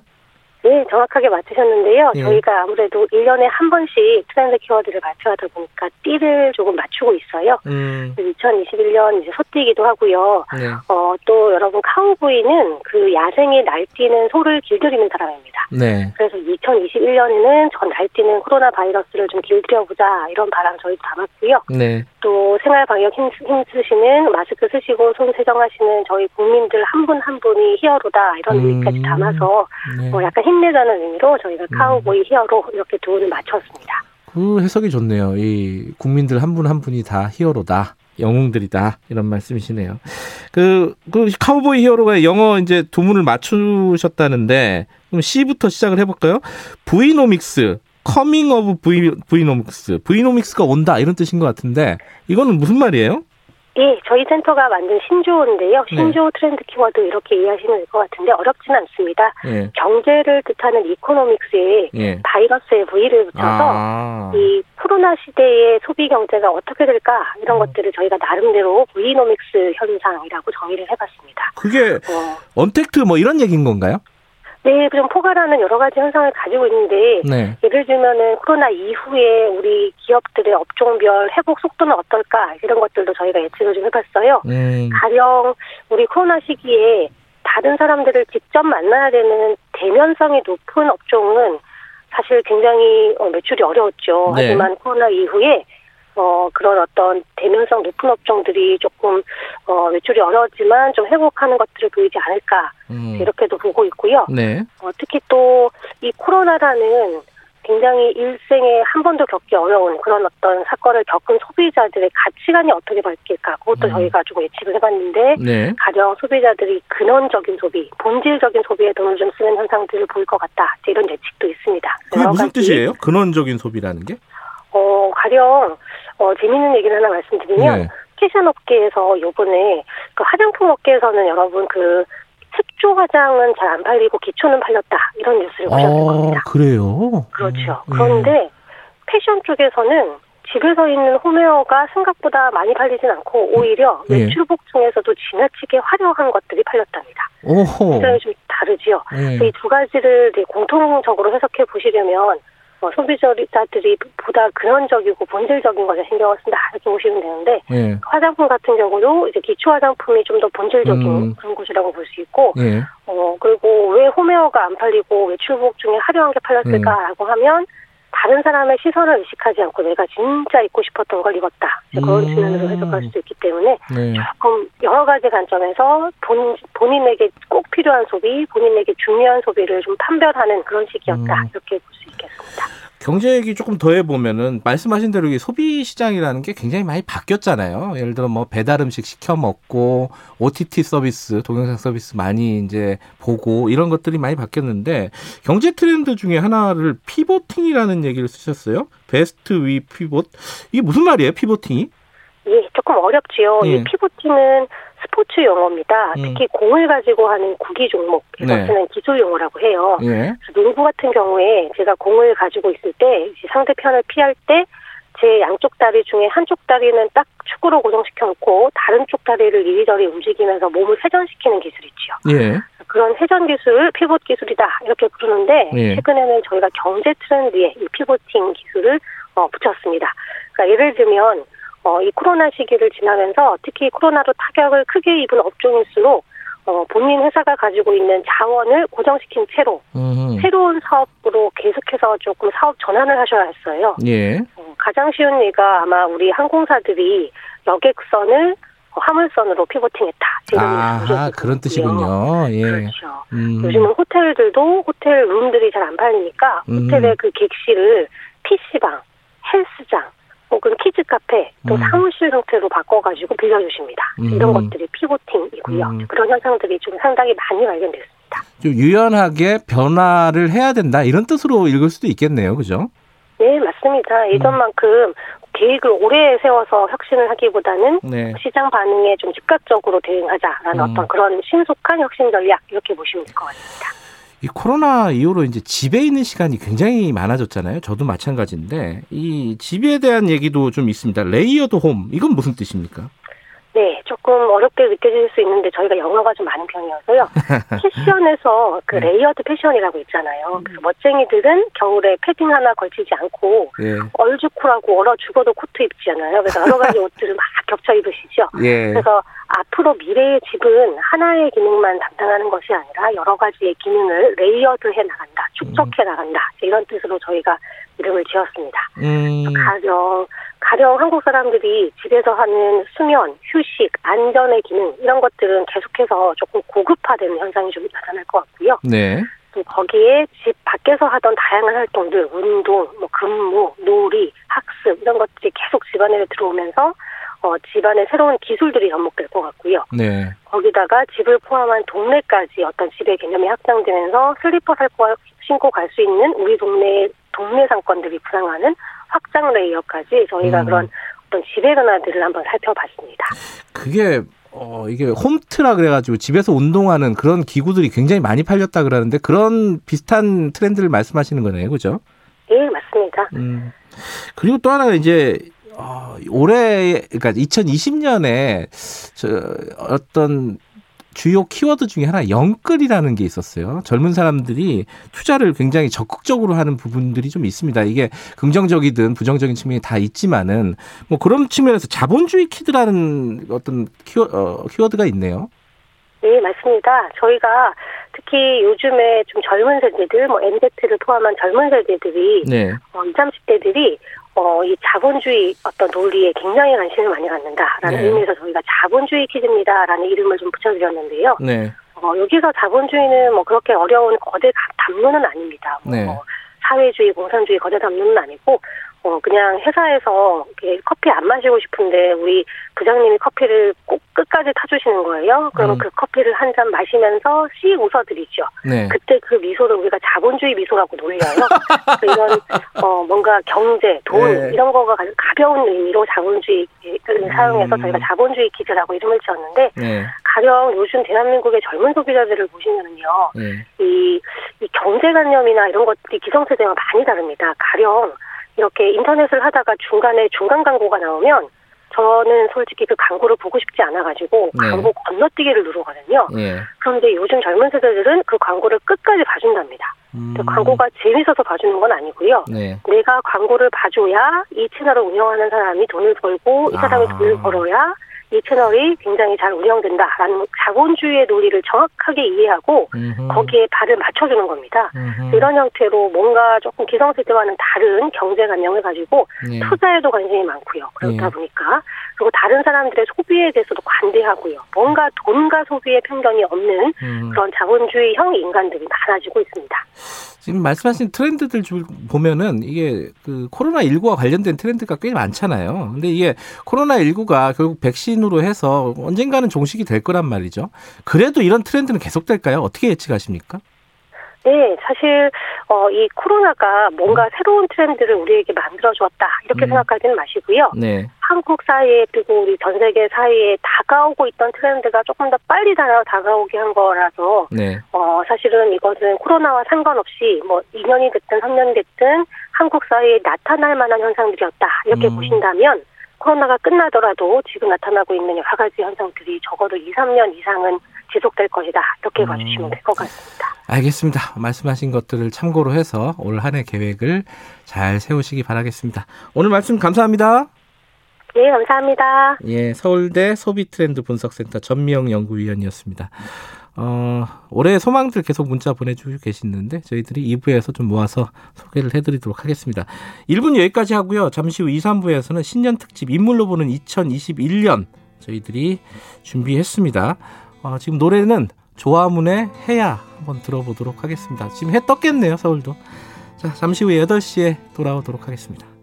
네, 정확하게 맞추셨는데요. 예. 저희가 아무래도 1년에 한 번씩 트렌드 키워드를 발표하다 보니까 띠를 조금 맞추고 있어요. 음, 2021년 이제 소띠이기도 하고요. 네. 어, 또 여러분 카우보이는 그 야생에 날뛰는 소를 길들이는 사람입니다. 네. 그래서 2021년에는 전 날뛰는 코로나 바이러스를 좀 길들여보자 이런 바람 저희도 담았고요. 네. 또 생활 방역 힘, 힘쓰시는 마스크 쓰시고 손 세정하시는 저희 국민들 한 분한 분이 히어로다 이런 음. 의미까지 담아서 네. 어, 약간 힘내자는 의미로 저희가 카우보이 히어로 이렇게 두운을 맞췄습니다. 그 해석이 좋네요. 이 국민들 한분한 분이 다 히어로다. 영웅들이다. 이런 말씀이시네요. 그, 그 카우보이 히어로가 영어 이제 두운을 맞추셨다는데, 그럼 C부터 시작을 해볼까요? V-nomics, coming of V, V-nomics, V-nomics가 온다 이런 뜻인 것 같은데 이거는 무슨 말이에요? 예, 저희 센터가 만든 신조어인데요. 네. 신조어 트렌드 키워드 이렇게 이해하시면 될 것 같은데 어렵진 않습니다. 예. 경제를 뜻하는 economics에 예. 바이러스의 V를 붙여서 아. 이 코로나 시대의 소비 경제가 어떻게 될까 이런 것들을 저희가 나름대로 브이노믹스 현상이라고 정의를 해봤습니다. 그게 언택트 뭐 이런 얘기인 건가요? 네, 좀 포괄하는 여러 가지 현상을 가지고 있는데 네. 예를 들면은 코로나 이후에 우리 기업들의 업종별 회복 속도는 어떨까 이런 것들도 저희가 예측을 좀 해봤어요. 음. 가령 우리 코로나 시기에 다른 사람들을 직접 만나야 되는 대면성이 높은 업종은 사실 굉장히 어, 매출이 어려웠죠. 네. 하지만 코로나 이후에 어, 그런 어떤 대면성 높은 업종들이 조금 어, 매출이 어려웠지만 좀 회복하는 것들을 보이지 않을까 음. 이렇게도 보고 있고요. 네. 어, 특히 또 이 코로나라는 굉장히 일생에 한 번도 겪기 어려운 그런 어떤 사건을 겪은 소비자들의 가치관이 어떻게 바뀔까 그것도 저희가 좀 예측을 해봤는데 네. 가령 소비자들이 근원적인 소비, 본질적인 소비에 돈을 좀 쓰는 현상들을 보일 것 같다 이런 예측도 있습니다. 그게 무슨 가지, 뜻이에요? 근원적인 소비라는 게? 어 가령 어, 재밌는 얘기를 하나 말씀드리면 네. 패션 업계에서 요번에 그 화장품 업계에서는 여러분 그 색조 화장은 잘 안 팔리고 기초는 팔렸다 이런 뉴스를 보셨을 겁니다. 어, 그래요? 그렇죠. 음. 그런데 패션 쪽에서는 집에서 입는 홈웨어가 생각보다 많이 팔리진 않고 오히려 예. 외출복 중에서도 지나치게 화려한 것들이 팔렸답니다. 오호. 굉장히 좀 다르지요. 예. 이두 가지를 공통적으로 해석해 보시려면 어, 소비자들이 보다 근원적이고 본질적인 것에 신경을 쓴다 이렇게 보시면 되는데 예. 화장품 같은 경우도 이제 기초 화장품이 좀 더 본질적인 음. 그런 곳이라고 볼 수 있고 예. 어, 그리고 왜 홈웨어가 안 팔리고 외출복 중에 화려한 게 팔렸을까라고 음. 하면 다른 사람의 시선을 의식하지 않고 내가 진짜 입고 싶었던 걸 입었다. 그런 음. 측면으로 해석할 수도 있기 때문에 네. 조금 여러 가지 관점에서 본, 본인에게 꼭 필요한 소비, 본인에게 중요한 소비를 좀 판별하는 그런 시기였다. 음. 이렇게 볼 수 있 겠습니다. 경제 얘기 조금 더 해보면은 말씀하신 대로 이 소비 시장이라는 게 굉장히 많이 바뀌었잖아요. 예를 들어 뭐 배달 음식 시켜 먹고 OTT 서비스, 동영상 서비스 많이 이제 보고 이런 것들이 많이 바뀌었는데 경제 트렌드 중에 하나를 pivoting이라는 얘기를 쓰셨어요. Best We Pivot 이게 무슨 말이에요? pivoting이? 예, 조금 어렵지요. 예. 이 pivoting은 스포츠 용어입니다. 음. 특히 공을 가지고 하는 구기 종목에서 네. 쓰는 기술 용어라고 해요. 예. 농구 같은 경우에 제가 공을 가지고 있을 때 상대편을 피할 때 제 양쪽 다리 중에 한쪽 다리는 딱 축으로 고정시켜 놓고 다른 쪽 다리를 이리저리 움직이면서 몸을 회전시키는 기술이 있지요. 예. 그런 회전 기술을 피봇 기술이다 이렇게 부르는데 예. 최근에는 저희가 경제 트렌드에 이 피보팅 기술을 어, 붙였습니다. 그러니까 예를 들면 어, 이 코로나 시기를 지나면서 특히 코로나로 타격을 크게 입은 업종일수록 어, 본인 회사가 가지고 있는 자원을 고정시킨 채로 음. 새로운 사업으로 계속해서 조금 사업 전환을 하셔야 했어요. 예. 어, 가장 쉬운 예가 아마 우리 항공사들이 여객선을 어, 화물선으로 pivoting했다. 이런 아, 그런 뜻이군요. 예. 그렇죠. 음. 요즘은 호텔들도 호텔 룸들이 잘 안 팔리니까 음. 호텔의 그 객실을 PC방, 헬스장, 혹은 키즈 카페, 또 음. 사무실 형태로 바꿔가지고 빌려주십니다. 음. 이런 것들이 pivoting이고요. 음. 그런 현상들이 좀 상당히 많이 발견됐습니다. 좀 유연하게 변화를 해야 된다 이런 뜻으로 읽을 수도 있겠네요. 그죠? 네, 맞습니다. 음. 예전만큼 계획을 오래 세워서 혁신을 하기보다는 네. 시장 반응에 좀 즉각적으로 대응하자라는 음. 어떤 그런 신속한 혁신 전략 이렇게 보시면 될 것 같습니다. 이 코로나 이후로 이제 집에 있는 시간이 굉장히 많아졌잖아요. 저도 마찬가지인데 이 집에 대한 얘기도 좀 있습니다. layered home 이건 무슨 뜻입니까? 네, 조금 어렵게 느껴질 수 있는데 저희가 영어가 좀 많은 편이어서요. 패션에서 그 네. layered 패션이라고 있잖아요. 그래서 멋쟁이들은 겨울에 패딩 하나 걸치지 않고 예. 얼죽코라고 얼어 죽어도 코트 입잖아요. 그래서 여러 가지 옷들을 막 겹쳐 입으시죠. 예. 그래서 앞으로 미래의 집은 하나의 기능만 담당하는 것이 아니라 여러 가지의 기능을 layered해 나간다, 축적해 나간다 이런 뜻으로 저희가 이름을 지었습니다. 음. 가령 가령 한국 사람들이 집에서 하는 수면, 휴식, 안전의 기능 이런 것들은 계속해서 조금 고급화되는 현상이 좀 나타날 것 같고요. 네. 또 거기에 집 밖에서 하던 다양한 활동들, 운동, 뭐 근무, 놀이, 학습 이런 것들이 계속 집안에 들어오면서 어, 집안에 새로운 기술들이 접목될 것 같고요. 네. 거기다가 집을 포함한 동네까지 어떤 집의 개념이 확장되면서 슬리퍼 살거 신고 갈 수 있는 우리 동네의 동네 상권들이 부상하는 확장 레이어까지 저희가 음. 그런 어떤 지배 변화들을 한번 살펴봤습니다. 그게 어 이게 홈트라 그래가지고 집에서 운동하는 그런 기구들이 굉장히 많이 팔렸다 그러는데 그런 비슷한 트렌드를 말씀하시는 거네요, 그죠? 예, 맞습니다. 음. 그리고 또 하나가 이제 어, 올해 그러니까 2020년에 저 어떤 주요 키워드 중에 하나 영끌이라는 게 있었어요. 젊은 사람들이 투자를 굉장히 적극적으로 하는 부분들이 좀 있습니다. 이게 긍정적이든 부정적인 측면이 다 있지만은 뭐 그런 측면에서 자본주의 키드라는 어떤 키워, 어, 키워드가 있네요. 네, 맞습니다. 저희가 특히 요즘에 좀 젊은 세대들, 뭐 MZ를 포함한 젊은 세대들이 네. 어, 20, 30대들이 어, 이 자본주의 어떤 논리에 굉장히 관심을 많이 갖는다라는 네. 의미에서 저희가 자본주의 퀴즈입니다라는 이름을 좀 붙여드렸는데요. 네. 어, 여기서 자본주의는 뭐 그렇게 어려운 거대 가- 담론은 아닙니다. 뭐 네. 사회주의, 공산주의 거대 담론은 아니고 어, 그냥 회사에서 커피 안 마시고 싶은데 우리 부장님이 커피를 꼭 끝까지 타주시는 거예요. 그러면 음. 그 커피를 한 잔 마시면서 씩 웃어드리죠. 네. 그때 그 미소를 우리가 자본주의 미소라고 놀려요. 그래서 이런 어 뭔가 경제, 돈 네. 이런 거가 가벼운 의미로 자본주의를 사용해서 음. 저희가 자본주의 퀴즈라고 이름을 지었는데 네. 가령 요즘 대한민국의 젊은 소비자들을 보시면은요, 네. 이, 이 경제관념이나 이런 것들이 기성세대와 많이 다릅니다. 가령 이렇게 인터넷을 하다가 중간에 중간 광고가 나오면 저는 솔직히 그 광고를 보고 싶지 않아가지고 네. 광고 건너뛰기를 누르거든요. 예. 그런데 요즘 젊은 세대들은 그 광고를 끝까지 봐준답니다. 그 광고가 재밌어서 봐주는 건 아니고요. 음. 네. 내가 광고를 봐줘야 이 채널을 운영하는 사람이 돈을 벌고 이 사람이 아. 돈을 벌어야 이 채널이 굉장히 잘 운영된다라는 자본주의의 논리를 정확하게 이해하고 음흠. 거기에 발을 맞춰주는 겁니다. 음흠. 이런 형태로 뭔가 조금 기성세대와는 다른 경제관념을 가지고 네. 투자에도 관심이 많고요. 그렇다 예. 보니까 그리고 다른 사람들의 소비에 대해서도 관대하고요. 뭔가 돈과 소비에 편견이 없는 음. 그런 자본주의형 인간들이 많아지고 있습니다. 지금 말씀하신 트렌드들 줄 보면은 이게 그 코로나 19와 관련된 트렌드가 꽤 많잖아요. 근데 이게 코로나 19가 결국 백신 으로 해서 언젠가는 종식이 될 거란 말이죠. 그래도 이런 트렌드는 계속될까요? 어떻게 예측하십니까? 네, 사실 어, 이 코로나가 뭔가 새로운 트렌드를 우리에게 만들어 주었다 이렇게 음. 생각하지는 마시고요. 네. 한국 사이에 그리고 우리 전 세계 사이에 다가오고 있던 트렌드가 조금 더 빨리 다, 다가오게 한 거라서 네. 어, 사실은 이것은 코로나와 상관없이 뭐 2년이 됐든 3년이 됐든 한국 사회에 나타날 만한 현상들이었다. 이렇게 음. 보신다면 코로나가 끝나더라도 지금 나타나고 있는 여러 가지 현상들이 적어도 2, 3년 이상은 지속될 것이다. 이렇게 음. 봐주시면 될 것 같습니다. 알겠습니다. 말씀하신 것들을 참고로 해서 올 한 해 계획을 잘 세우시기 바라겠습니다. 오늘 말씀 감사합니다. 네, 감사합니다. 예, 서울대 소비트렌드 분석센터 전미영 연구위원이었습니다. 어, 올해 소망들 계속 문자 보내주고 계시는데 저희들이 2부에서 좀 모아서 소개를 해드리도록 하겠습니다. 1분 여기까지 하고요. 잠시 후 2, 3부에서는 신년 특집 인물로 보는 2021년 저희들이 준비했습니다. 어, 지금 노래는 조화문의 해야 한번 들어보도록 하겠습니다. 지금 해 떴겠네요, 서울도. 자, 잠시 후에 8시에 돌아오도록 하겠습니다.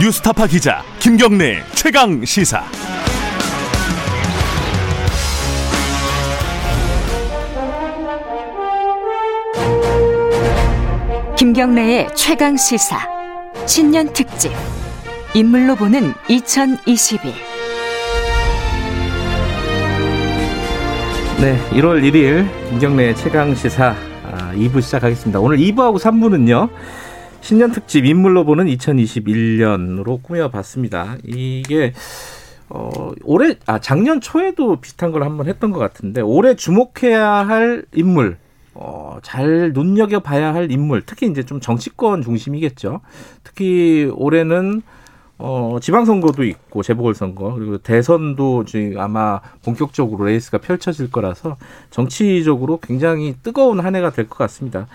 뉴스타파 기자 김경래 최강 시사. 김경래의 최강 시사 신년 특집 인물로 보는 2021 네, 1월 1일 김경래의 최강 시사 아, 2부 시작하겠습니다. 오늘 2부하고 3부는요. 신년 특집 인물로 보는 2021년으로 꾸며봤습니다. 이게 어, 올해 아 작년 초에도 비슷한 걸 한번 했던 것 같은데 올해 주목해야 할 인물 어, 잘 눈여겨봐야 할 인물, 특히 이제 좀 정치권 중심이겠죠. 특히 올해는 어, 지방선거도 있고, 재보궐선거, 그리고 대선도 지금 아마 본격적으로 레이스가 펼쳐질 거라서 정치적으로 굉장히 뜨거운 한 해가 될 것 같습니다.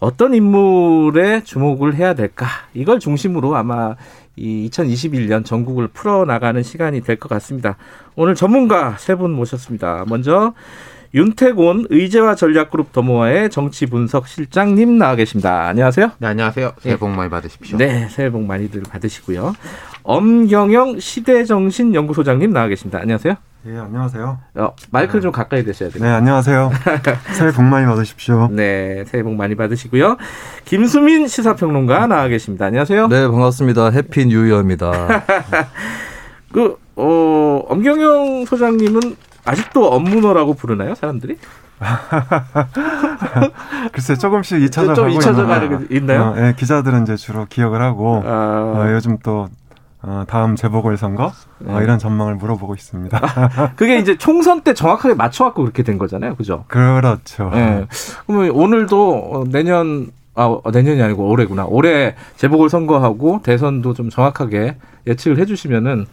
어떤 인물에 주목을 해야 될까? 이걸 중심으로 아마 이 2021년 정국을 풀어나가는 시간이 될 것 같습니다. 오늘 전문가 세 분 모셨습니다. 먼저 윤태곤 의제와 전략그룹 더모아의 정치 분석 실장님 나와 계십니다. 안녕하세요. 네, 안녕하세요. 새해 복 많이 받으십시오. 네, 새해 복 많이들 받으시고요. 엄경영 시대정신 연구소장님 나와 계십니다. 안녕하세요. 예, 안녕하세요. 어, 마이크를 좀 가까이 대셔야 돼요. 네, 안녕하세요. 새해 복 많이 받으십시오. 네, 새해 복 많이 받으시고요. 김수민 시사평론가 나와 계십니다. 안녕하세요. 네, 반갑습니다. Happy New Year입니다. 그, 어, 엄경영 소장님은 아직도 업무너라고 부르나요, 사람들이? 글쎄 조금씩 잊혀져 좀 가고 게 있나요? 어, 예, 기자들은 이제 주로 기억을 하고 아. 어, 요즘 또 어, 다음 재보궐 선거 어, 네. 이런 전망을 물어보고 있습니다. 그게 이제 총선 때 정확하게 맞춰갖고 그렇게 된 거잖아요, 그죠? 그렇죠. 예. 그러면 오늘도 어, 내년 아 어, 내년이 아니고 올해구나. 올해 재보궐 선거하고 대선도 좀 정확하게 예측을 해주시면은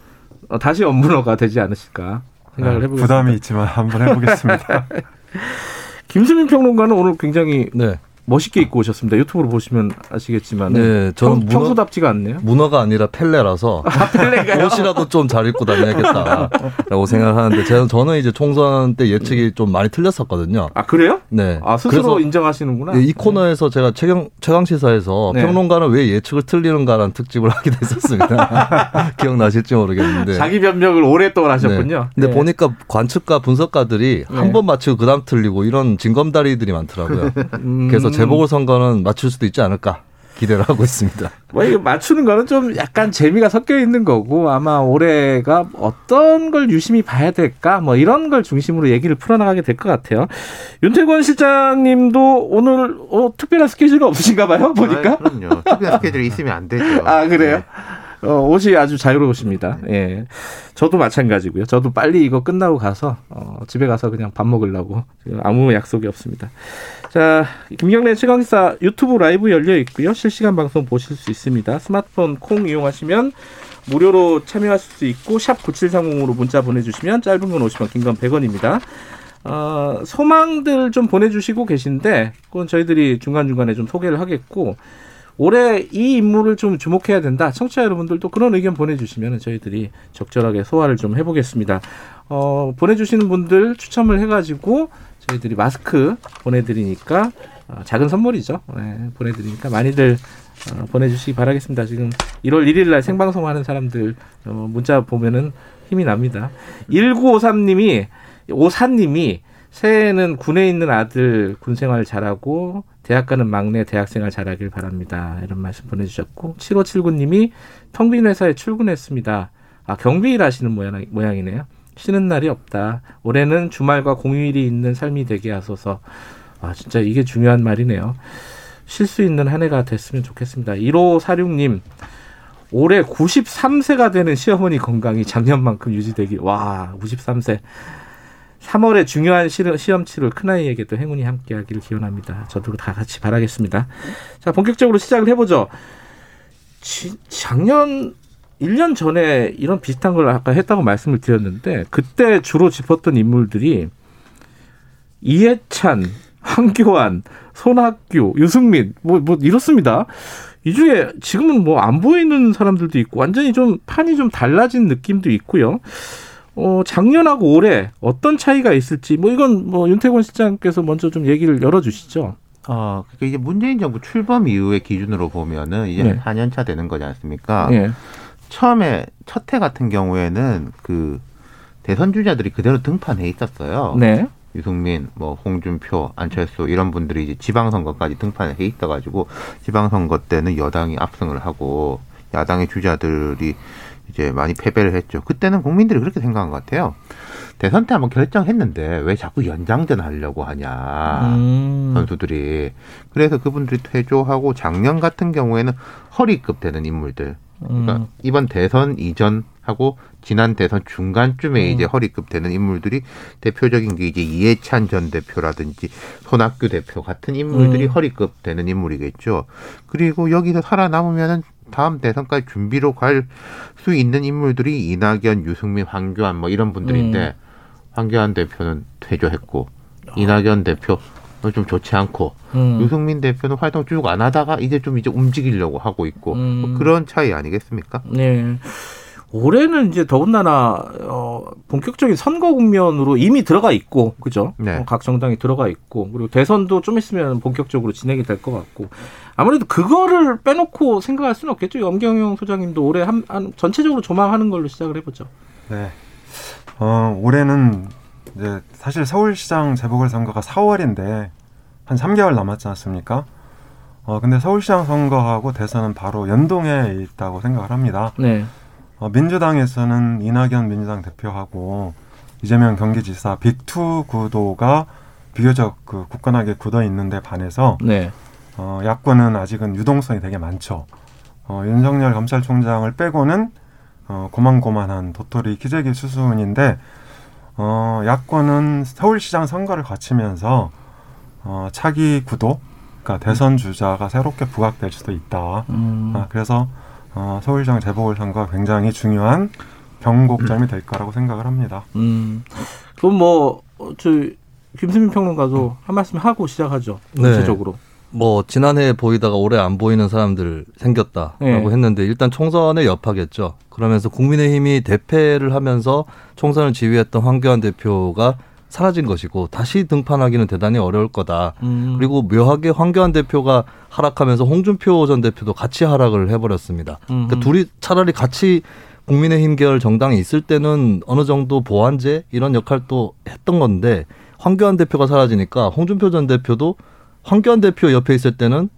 어, 다시 업무너가 되지 않으실까 생각을 아, 해보겠습니다. 부담이 있지만 한번 해보겠습니다. 김수민 평론가는 오늘 굉장히 네. 멋있게 입고 오셨습니다. 유튜브로 보시면 아시겠지만 네, 저는 평, 평소답지가 않네요. 문어가 아니라 펠레라서 펠레가요? 옷이라도 좀 잘 입고 다녀야겠다라고 생각하는데 저는 저는 이제 총선 때 예측이 좀 많이 틀렸었거든요. 아 그래요? 네. 아 스스로 그래서 인정하시는구나. 이 코너에서 제가 최강 최강 시사에서 네. 평론가는 왜 예측을 틀리는가라는 특집을 하게 됐었습니다. 기억나실지 모르겠는데. 자기 변명을 오랫동안 하셨군요. 네. 근데 네. 보니까 관측가 분석가들이 네. 한번 맞히고 그다음 틀리고 이런 진검다리들이 많더라고요. 음. 그래서 재보궐 선거는 맞출 수도 있지 않을까 기대를 하고 있습니다. 뭐 이거 맞추는 거는 좀 약간 재미가 섞여 있는 거고 아마 올해가 어떤 걸 유심히 봐야 될까 뭐 이런 걸 중심으로 얘기를 풀어나가게 될 것 같아요. 윤태권 실장님도 오늘 어, 특별한 스케줄이 없으신가 봐요 보니까. 아, 그럼요. 특별한 스케줄이 있으면 안 되죠. 아 그래요? 어, 옷이 아주 자유로우십니다. 예. 저도 마찬가지고요. 저도 빨리 이거 끝나고 가서 어, 집에 가서 그냥 밥 먹으려고 아무 약속이 없습니다. 자, 김경래 최강사 유튜브 라이브 열려 있고요. 실시간 방송 보실 수 있습니다. 스마트폰 콩 이용하시면 무료로 참여하실 수 있고 샵 9730으로 문자 보내주시면 짧은 건 50원, 긴 건 100원입니다. 어, 소망들 좀 보내주시고 계신데 그건 저희들이 중간중간에 좀 소개를 하겠고 올해 이 인물을 좀 주목해야 된다. 청취자 여러분들도 그런 의견 보내주시면 저희들이 적절하게 소화를 좀 해보겠습니다. 어, 보내주시는 분들 추첨을 해가지고 저희들이 마스크 보내드리니까 어, 작은 선물이죠. 네, 보내드리니까 많이들 어, 보내주시기 바라겠습니다. 지금 1월 1일 날 생방송 하는 사람들 어, 문자 보면은 힘이 납니다. 1953님이 오사님이 새해에는 군에 있는 아들 군 생활 잘하고 대학 가는 막내 대학 생활 잘하길 바랍니다. 이런 말씀 보내주셨고 7579님이 텅 빈 회사에 출근했습니다. 아 경비 일 하시는 모양, 모양이네요. 쉬는 날이 없다. 올해는 주말과 공휴일이 있는 삶이 되게 하소서. 아 진짜 이게 중요한 말이네요. 쉴 수 있는 한 해가 됐으면 좋겠습니다. 1546님 올해 93세가 되는 시어머니 건강이 작년만큼 유지되길. 와 93세. 3월에 중요한 시- 시험 치를 큰아이에게도 행운이 함께하기를 기원합니다. 저도 다 같이 바라겠습니다. 자, 본격적으로 시작을 해보죠. 지- 작년 1년 전에 이런 비슷한 걸 아까 했다고 말씀을 드렸는데 그때 주로 짚었던 인물들이 이해찬, 황교안, 손학규, 유승민 뭐, 뭐 이렇습니다. 이 중에 지금은 뭐 안 보이는 사람들도 있고 완전히 좀 판이 좀 달라진 느낌도 있고요. 어, 작년하고 올해 어떤 차이가 있을지 뭐 이건 뭐 윤태권 실장께서 먼저 좀 얘기를 열어주시죠. 어, 그러니까 이제 문재인 정부 출범 이후의 기준으로 보면은 이제 네. 한 4년 차 되는 거지 않습니까? 예. 처음에 첫 해 같은 경우에는 그 대선 주자들이 그대로 등판해 있었어요. 네. 유승민, 뭐 홍준표, 안철수 이런 분들이 이제 지방선거까지 등판해 있어가지고 지방선거 때는 여당이 압승을 하고 야당의 주자들이 이제 많이 패배를 했죠. 그때는 국민들이 그렇게 생각한 것 같아요. 대선 때 한번 결정했는데 왜 자꾸 연장전 하려고 하냐 음. 선수들이 그래서 그분들이 퇴조하고 작년 같은 경우에는 허리급 되는 인물들 그러니까 음. 이번 대선 이전하고 지난 대선 중간쯤에 음. 이제 허리급 되는 인물들이 대표적인 게 이제 이해찬 전 대표라든지 손학규 대표 같은 인물들이 음. 허리급 되는 인물이겠죠. 그리고 여기서 살아남으면은 다음 대선까지 준비로 갈 수 있는 인물들이 이낙연, 유승민, 황교안 뭐 이런 분들인데 음. 황교안 대표는 퇴조했고 이낙연 대표 좀 좋지 않고 음. 유승민 대표는 활동 쭉 안 하다가 이제 좀 이제 움직이려고 하고 있고 음. 뭐 그런 차이 아니겠습니까? 네. 올해는 이제 더군다나 어, 본격적인 선거 국면으로 이미 들어가 있고 그죠? 네. 어, 각 정당이 들어가 있고 그리고 대선도 좀 있으면 본격적으로 진행이 될 것 같고 아무래도 그거를 빼놓고 생각할 수는 없겠죠. 염경영 소장님도 올해 한, 한 전체적으로 조망하는 걸로 시작을 해보죠. 네. 어, 올해는 이제 사실 서울시장 재보궐선거가 4월인데 한 3개월 남았지 않습니까? 어, 근데 서울시장 선거하고 대선은 바로 연동해 있다고 생각을 합니다. 네. 어, 민주당에서는 이낙연 민주당 대표하고 이재명 경기지사 빅투 구도가 비교적 그 굳건하게 굳어 있는데 반해서 네. 어, 야권은 아직은 유동성이 되게 많죠. 어, 윤석열 검찰총장을 빼고는 어, 고만고만한 도토리 기재기 수순인데 어, 야권은 서울시장 선거를 거치면서 어, 차기 구도, 그러니까 대선 주자가 새롭게 부각될 수도 있다. 음. 아, 그래서 어, 서울시장 재보궐선거가 굉장히 중요한 경곡점이 될 거라고 생각을 합니다. 음. 그럼 뭐, 어, 저, 김수민 평론가도 한 말씀 하고 시작하죠. 구체적으로. 뭐 지난해 보이다가 올해 안 보이는 사람들 생겼다라고 네. 했는데 일단 총선에 여파겠죠. 그러면서 국민의힘이 대패를 하면서 총선을 지휘했던 황교안 대표가 사라진 것이고 다시 등판하기는 대단히 어려울 거다. 음. 그리고 묘하게 황교안 대표가 하락하면서 홍준표 전 대표도 같이 하락을 해버렸습니다. 음. 그러니까 둘이 차라리 같이 국민의힘 계열 정당이 있을 때는 어느 정도 보완제 이런 역할도 했던 건데 황교안 대표가 사라지니까 홍준표 전 대표도 황교안 대표 옆에 있을 때는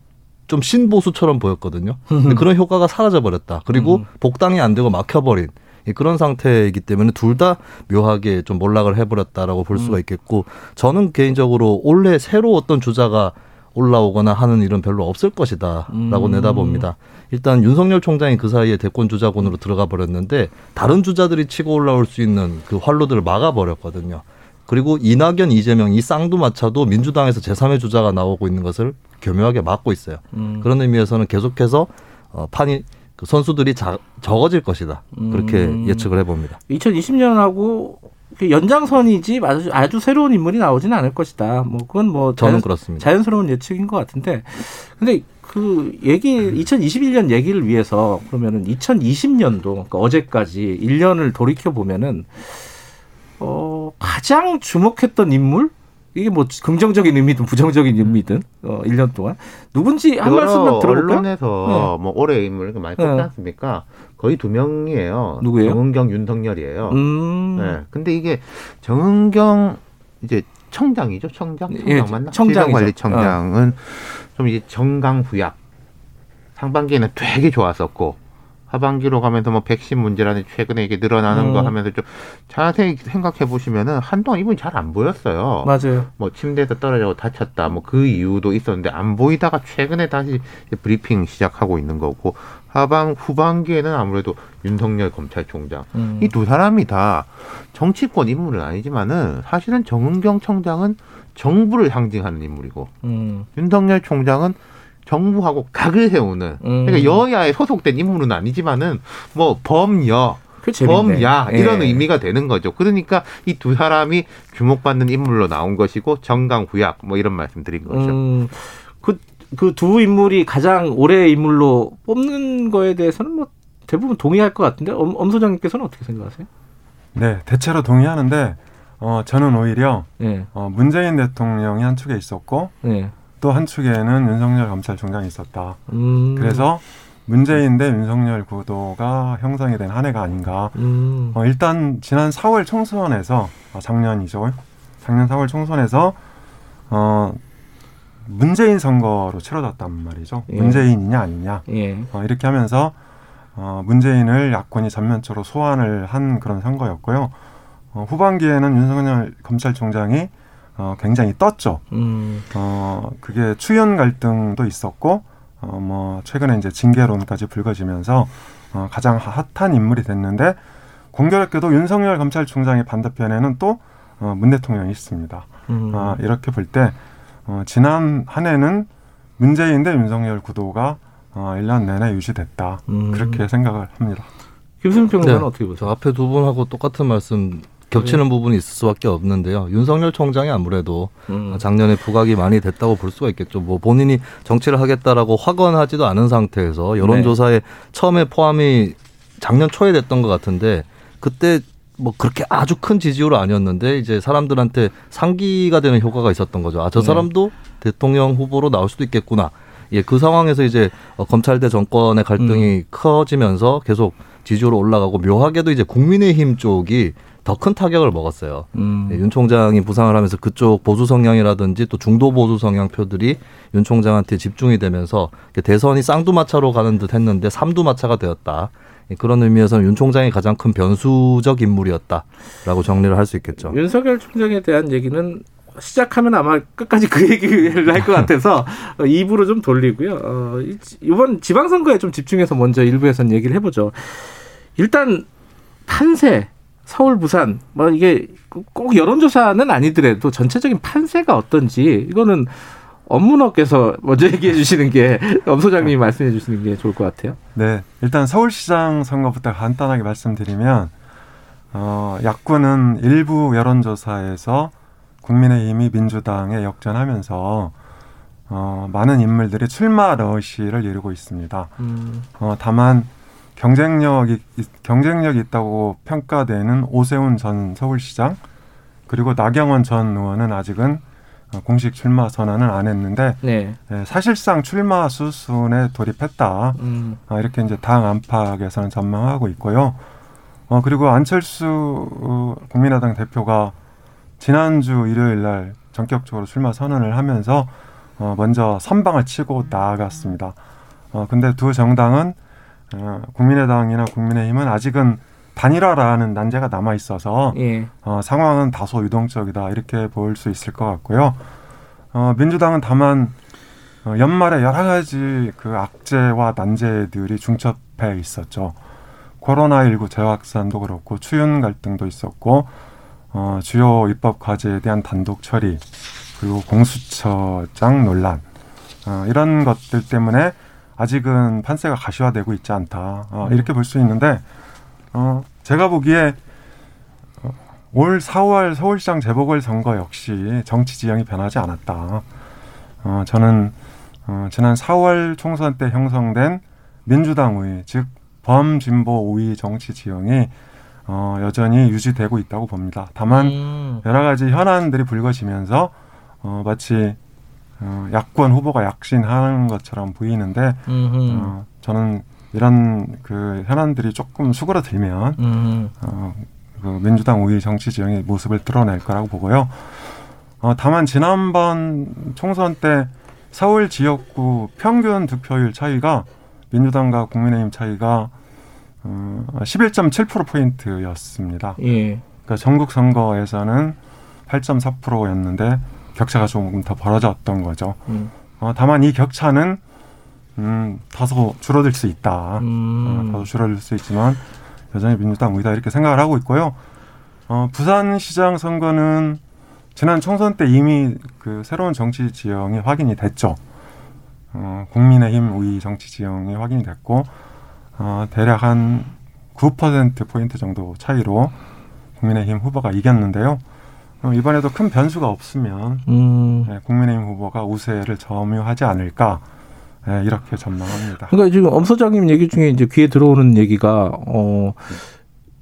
좀 신보수처럼 보였거든요. 근데 그런 효과가 사라져 버렸다. 그리고 음. 복당이 안 되고 막혀버린 이 그런 상태이기 때문에 둘 다 묘하게 좀 몰락을 해버렸다라고 볼 수가 있겠고 저는 개인적으로 올해 새로 어떤 주자가 올라오거나 하는 일은 별로 없을 것이다라고 음. 내다봅니다. 일단 윤석열 총장이 그 사이에 대권 주자군으로 들어가 버렸는데 다른 주자들이 치고 올라올 수 있는 그 활로들을 막아 버렸거든요. 그리고 이낙연, 이재명 이 쌍두마차도 민주당에서 제3의 주자가 나오고 있는 것을 교묘하게 막고 있어요. 음. 그런 의미에서는 계속해서 어, 판이 그 선수들이 자, 적어질 것이다. 그렇게 음. 예측을 해봅니다. 2020년하고 그 연장선이지 아주, 아주 새로운 인물이 나오지는 않을 것이다. 뭐 그건 뭐 저는 그렇습니다. 자연스러운 예측인 것 같은데, 근데 그 얘기 2021년 얘기를 위해서 그러면은 2020년도 그러니까 어제까지 1년을 돌이켜 보면은 어 가장 주목했던 인물 이게 뭐 긍정적인 의미든 부정적인 의미든 어 1년 동안 누군지 한 말씀만 들어볼까요? 언론에서 뭐 올해 인물 많이 뽑지 네. 않습니까? 거의 두 명이에요. 누구예요? 정은경, 윤석열이에요. 음. 네. 근데 이게 정은경 이제 청장이죠, 청장, 청장 예, 맞나? 청장이죠. 어. 관리청장은 좀 이제 정강 후약. 상반기에는 되게 좋았었고 하반기로 가면서 뭐 백신 문제라는 최근에 이게 늘어나는 음. 거 하면서 좀 자세히 생각해 보시면은 한동안 이분이 잘 안 보였어요. 맞아요. 뭐 침대에서 떨어져 다쳤다 뭐 그 이유도 있었는데 안 보이다가 최근에 다시 브리핑 시작하고 있는 거고 하반 후반기에는 아무래도 윤석열 검찰총장 음. 이두 사람이 다 정치권 인물은 아니지만은 사실은 정은경 청장은 정부를 상징하는 인물이고 음. 윤석열 총장은 정부하고 각을 세우는 음. 그러니까 여야에 소속된 인물은 아니지만은 뭐 범여. 범야 이런 예. 의미가 되는 거죠. 그러니까 이 두 사람이 주목받는 인물로 나온 것이고 정강후약 뭐 이런 말씀 드린 거죠. 음, 그, 그 두 인물이 가장 올해의 인물로 뽑는 거에 대해서는 뭐 대부분 동의할 것 같은데 엄, 엄 소장님께서는 어떻게 생각하세요? 네, 대체로 동의하는데 어, 저는 오히려 예. 어, 문재인 대통령이 한 축에 있었고 예. 또 한 축에는 윤석열 검찰총장이 있었다. 음. 그래서 문재인 대 윤석열 구도가 형성이 된 한 해가 아닌가. 음. 어, 일단 지난 4월 총선에서 어, 작년이죠. 작년 4월 총선에서 어, 문재인 선거로 치러졌단 말이죠. 예. 문재인이냐 아니냐. 예. 어, 이렇게 하면서 어, 문재인을 야권이 전면적으로 소환을 한 그런 선거였고요. 어, 후반기에는 윤석열 검찰총장이 어, 굉장히 떴죠. 음. 어, 그게 추연 갈등도 있었고, 어, 뭐, 최근에 이제 징계론까지 불거지면서, 어, 가장 핫한 인물이 됐는데, 공교롭게도 윤석열 검찰총장의 반대편에는 또, 어, 문 대통령이 있습니다. 음. 아, 이렇게 볼 때, 어, 지난 한 해는 문재인 대 윤석열 구도가, 어, 1년 내내 유지됐다. 음. 그렇게 생각을 합니다. 김수민 평론가는 네. 어떻게 보세요? 저 앞에 두 분하고 똑같은 말씀 겹치는 네. 부분이 있을 수밖에 없는데요. 윤석열 총장이 아무래도 음. 작년에 부각이 많이 됐다고 볼 수가 있겠죠. 뭐 본인이 정치를 하겠다라고 확언하지도 않은 상태에서 여론조사에 처음에 포함이 작년 초에 됐던 것 같은데 그때 뭐 그렇게 아주 큰 지지율은 아니었는데 이제 사람들한테 상기가 되는 효과가 있었던 거죠. 아저 네. 사람도 대통령 후보로 나올 수도 있겠구나. 예, 그 상황에서 이제 어, 검찰 대 정권의 갈등이 커지면서 계속 지지율 올라가고 묘하게도 이제 국민의힘 쪽이 더 큰 타격을 먹었어요. 음. 네, 윤 총장이 부상을 하면서 그쪽 보수 성향이라든지 또 중도 보수 성향 표들이 윤 총장한테 집중이 되면서 대선이 쌍두마차로 가는 듯 했는데 삼두마차가 되었다. 예, 그런 의미에서는 윤 총장이 가장 큰 변수적 인물이었다라고 정리를 할 수 있겠죠. 윤석열 총장에 대한 얘기는 시작하면 아마 끝까지 그 얘기를 할 것 같아서 어, 입으로 좀 돌리고요. 어, 이- 이번 지방선거에 좀 집중해서 먼저 일부에서는 얘기를 해보죠. 일단 판세 서울 부산 뭐 이게 꼭 여론조사는 아니더라도 전체적인 판세가 어떤지 이거는 업문업께서 먼저 얘기해 주시는 게 엄 소장님이 말씀해 주시는 게 좋을 것 같아요. 네, 일단 서울시장 선거부터 간단하게 말씀드리면 어, 야권은 일부 여론조사에서 국민의힘이 민주당에 역전하면서 어, 많은 인물들이 출마 러시를 이루고 있습니다. 음. 어, 다만 경쟁력이 경쟁력이 있다고 평가되는 오세훈 전 서울시장 그리고 나경원 전 의원은 아직은 어, 공식 출마 선언을 안 했는데 네. 예, 사실상 출마 수순에 돌입했다. 음. 아, 이렇게 이제 당 안팎에서는 전망하고 있고요. 어, 그리고 안철수 어, 국민의당 대표가 지난주 일요일 날 전격적으로 출마 선언을 하면서 어, 먼저 선방을 치고 나아갔습니다. 어, 근데 두 정당은 어, 국민의당이나 국민의힘은 아직은 단일화라는 난제가 남아 있어서 예. 어, 상황은 다소 유동적이다 이렇게 볼 수 있을 것 같고요. 어, 민주당은 다만 어, 연말에 여러 가지 그 악재와 난제들이 중첩해 있었죠. 코로나19 재확산도 그렇고 추윤 갈등도 있었고 어, 주요 입법 과제에 대한 단독 처리 그리고 공수처장 논란 어, 이런 것들 때문에 아직은 판세가 가시화되고 있지 않다 어, 이렇게 볼 수 있는데 어, 제가 보기에 어, 올 4월 서울시장 재보궐 선거 역시 정치 지형이 변하지 않았다. 어, 저는 어, 지난 4월 총선 때 형성된 민주당 우위, 즉 범진보 우위 정치 지형이 어, 여전히 유지되고 있다고 봅니다. 다만 음. 여러 가지 현안들이 불거지면서 어, 마치 어, 야권 후보가 약신하는 것처럼 보이는데 음흠. 어, 저는 이런 그 현안들이 조금 수그러들면 음. 어, 그 민주당 우위 정치 지형의 모습을 드러낼 거라고 보고요. 어, 다만 지난번 총선 때 서울 지역구 평균 득표율 차이가 민주당과 국민의힘 차이가 어, 11.7% 포인트였습니다. 예. 그러니까 전국 선거에서는 8.4%였는데 격차가 조금 더 벌어졌던 거죠. 음. 어, 다만 이 격차는 음, 다소 줄어들 수 있다. 음. 어, 다소 줄어들 수 있지만 여전히 민주당 우위다 이렇게 생각을 하고 있고요. 어, 부산시장 선거는 지난 총선 때 이미 그 새로운 정치 지형이 확인이 됐죠. 어, 국민의힘 우위 정치 지형이 확인이 됐고 어, 대략 한 9% 포인트 정도 차이로 국민의힘 후보가 이겼는데요. 어, 이번에도 큰 변수가 없으면 음. 네, 국민의힘 후보가 우세를 점유하지 않을까 네, 이렇게 전망합니다. 그러니까 지금 엄 소장님 얘기 중에 이제 귀에 들어오는 얘기가 어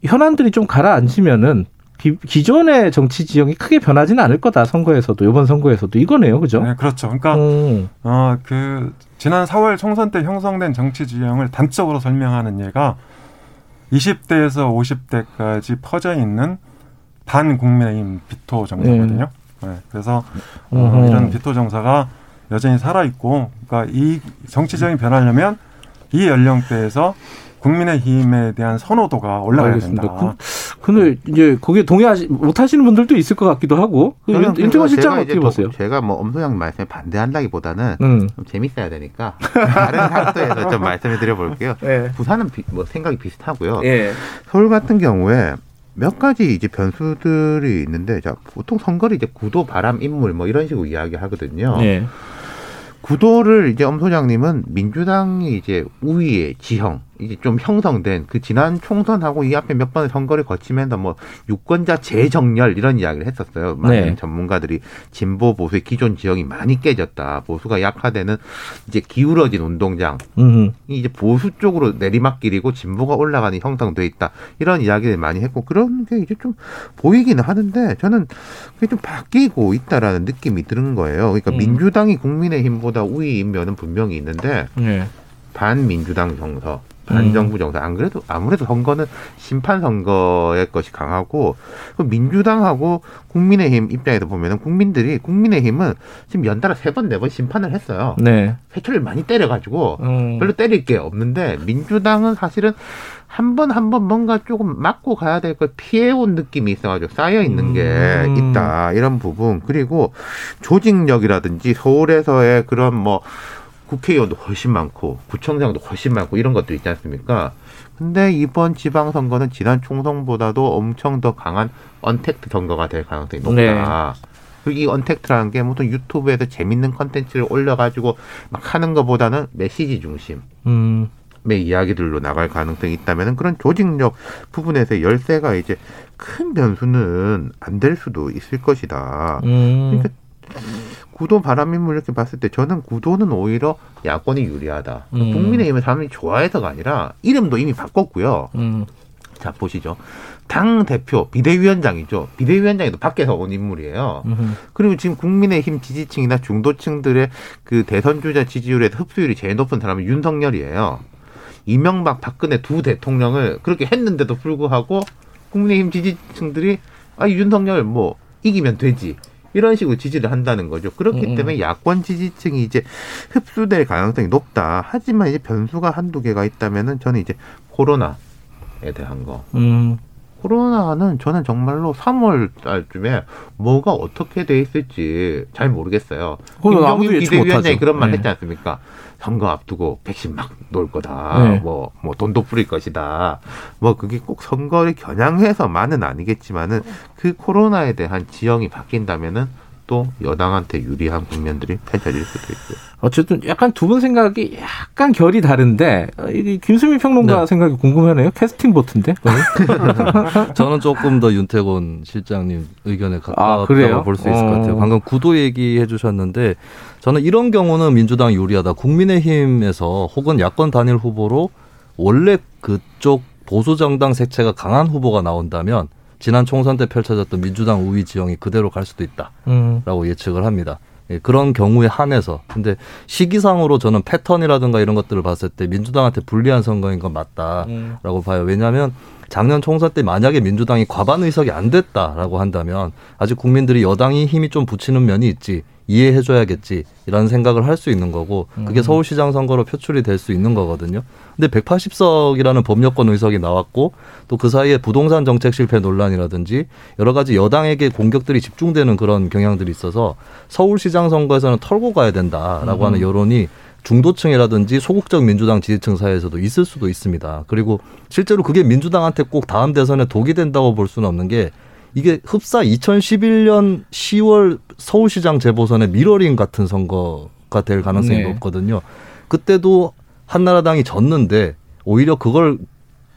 현안들이 좀 가라앉으면은 기, 기존의 정치 지형이 크게 변하지는 않을 거다 선거에서도 이번 선거에서도 이거네요, 그죠? 네, 그렇죠. 그러니까 음. 어, 그 지난 4월 총선 때 형성된 정치 지형을 단적으로 설명하는 예가 20대에서 50대까지 퍼져 있는 반 국민의힘 비토 정서거든요. 네, 그래서 어. 이런 비토 정서가 여전히 살아 있고, 그러니까 이 정치 지형이 변하려면 이 연령대에서 국민의힘에 대한 선호도가 올라가야 알겠습니다. 된다. 그, 근데 이제 거기에 동의하시 못하시는 분들도 있을 것 같기도 하고 그 저는 윤- 그래서 윤태권 실장 제가 어떻게 보세요? 도- 제가 뭐 엄소영 말씀에 반대한다기보다는 음. 좀 재밌어야 되니까 다른 각도에서 좀 말씀을 드려볼게요. 예. 부산은 비- 뭐 생각이 비슷하고요. 예. 서울 같은 경우에 몇 가지 이제 변수들이 있는데 자 보통 선거를 이제 구도 바람 인물 뭐 이런 식으로 이야기하거든요. 예. 구도를 이제 엄 소장님은 민주당이 이제 우위의 지형 이제 좀 형성된 그 지난 총선하고 이 앞에 몇 번의 선거를 거치면서 뭐 유권자 재정렬 이런 이야기를 했었어요. 많은 네. 전문가들이 진보 보수의 기존 지형이 많이 깨졌다. 보수가 약화되는 이제 기울어진 운동장 음. 이 이제 보수 쪽으로 내리막길이고 진보가 올라가는 형성돼 있다 이런 이야기를 많이 했고 그런 게 이제 좀 보이기는 하는데 저는 그게 좀 바뀌고 있다라는 느낌이 드는 거예요. 그러니까 음. 민주당이 국민의힘보다 우위인 면은 분명히 있는데 예. 반민주당 정서, 반정부 정서. 안 그래도 아무래도 선거는 심판 선거의 것이 강하고 그 민주당하고 국민의힘 입장에서 보면은 국민들이 국민의힘은 지금 연달아 세 번 네 번 심판을 했어요. 네. 회초리를 많이 때려가지고 음. 별로 때릴 게 없는데 민주당은 사실은 한번 한 번 뭔가 조금 맞고 가야 될 걸 피해온 느낌이 있어가지고 쌓여 있는 게 음. 있다 이런 부분 그리고 조직력이라든지 서울에서의 그런 뭐 국회의원도 훨씬 많고 구청장도 훨씬 많고 이런 것도 있지 않습니까? 근데 이번 지방선거는 지난 총선보다도 엄청 더 강한 언택트 선거가 될 가능성이 높다. 네. 그리고 이 언택트라는 게 무슨 유튜브에서 재밌는 컨텐츠를 올려가지고 막 하는 것보다는 메시지 중심. 음. 의 이야기들로 나갈 가능성이 있다면 그런 조직력 부분에서 열세가 이제 큰 변수는 안 될 수도 있을 것이다. 음. 그러니까 구도 바람인물 이렇게 봤을 때 저는 구도는 오히려 야권이 유리하다. 음. 국민의힘은 사람이 좋아해서가 아니라 이름도 이미 바꿨고요. 음. 자 보시죠. 당 대표 비대위원장이죠. 비대위원장이도 밖에서 온 인물이에요. 음흠. 그리고 지금 국민의힘 지지층이나 중도층들의 그 대선 주자 지지율에서 흡수율이 제일 높은 사람은 윤석열이에요. 이명박, 박근혜 두 대통령을 그렇게 했는데도 불구하고 국민의힘 지지층들이 아 윤석열 뭐 이기면 되지 이런 식으로 지지를 한다는 거죠. 그렇기 음. 때문에 야권 지지층이 이제 흡수될 가능성이 높다. 하지만 이제 변수가 한두 개가 있다면은 저는 이제 코로나에 대한 거. 음. 코로나는 저는 정말로 3월 달쯤에 뭐가 어떻게 돼 있을지 잘 모르겠어요. 예측 비대위원장이. 그런 말 네. 했지 않습니까? 선거 앞두고 백신 막 놓을 거다. 네. 뭐, 뭐 돈도 뿌릴 것이다. 뭐 그게 꼭 선거를 겨냥해서만은 아니겠지만은 그 코로나에 대한 지형이 바뀐다면은 또 여당한테 유리한 국면들이 펼쳐질 수도 있고요. 어쨌든 약간 두 분 생각이 약간 결이 다른데 어, 이 김수미 평론가 네. 생각이 궁금하네요. 캐스팅 보트인데. 저는 조금 더 윤태곤 실장님 의견에 아? 가깝다고 볼수 있을 것 같아요. 어. 방금 구도 얘기해 주셨는데 저는 이런 경우는 민주당 유리하다. 국민의힘에서 혹은 야권 단일 후보로 원래 그쪽 보수 정당 색채가 강한 후보가 나온다면 지난 총선 때 펼쳐졌던 민주당 우위 지형이 그대로 갈 수도 있다. 음. 라고 예측을 합니다. 예, 그런 경우에 한해서. 근데 시기상으로 저는 패턴이라든가 이런 것들을 봤을 때 민주당한테 불리한 선거인 건 맞다라고 음. 봐요. 왜냐하면 작년 총선 때 만약에 민주당이 과반 의석이 안 됐다라고 한다면 아직 국민들이 여당이 힘이 좀 붙이는 면이 있지 이해해줘야겠지 이라는 생각을 할 수 있는 거고 그게 음. 서울시장 선거로 표출이 될 수 있는 거거든요. 근데 180석이라는 법여권 의석이 나왔고 또 그 사이에 부동산 정책 실패 논란이라든지 여러 가지 여당에게 공격들이 집중되는 그런 경향들이 있어서 서울시장 선거에서는 털고 가야 된다라고 음. 하는 여론이 중도층이라든지 소극적 민주당 지지층 사이에서도 있을 수도 있습니다. 그리고 실제로 그게 민주당한테 꼭 다음 대선에 독이 된다고 볼 수는 없는 게 이게 흡사 2011년 10월 서울시장 재보선의 미러링 같은 선거가 될 가능성이 네. 높거든요. 그때도 한나라당이 졌는데 오히려 그걸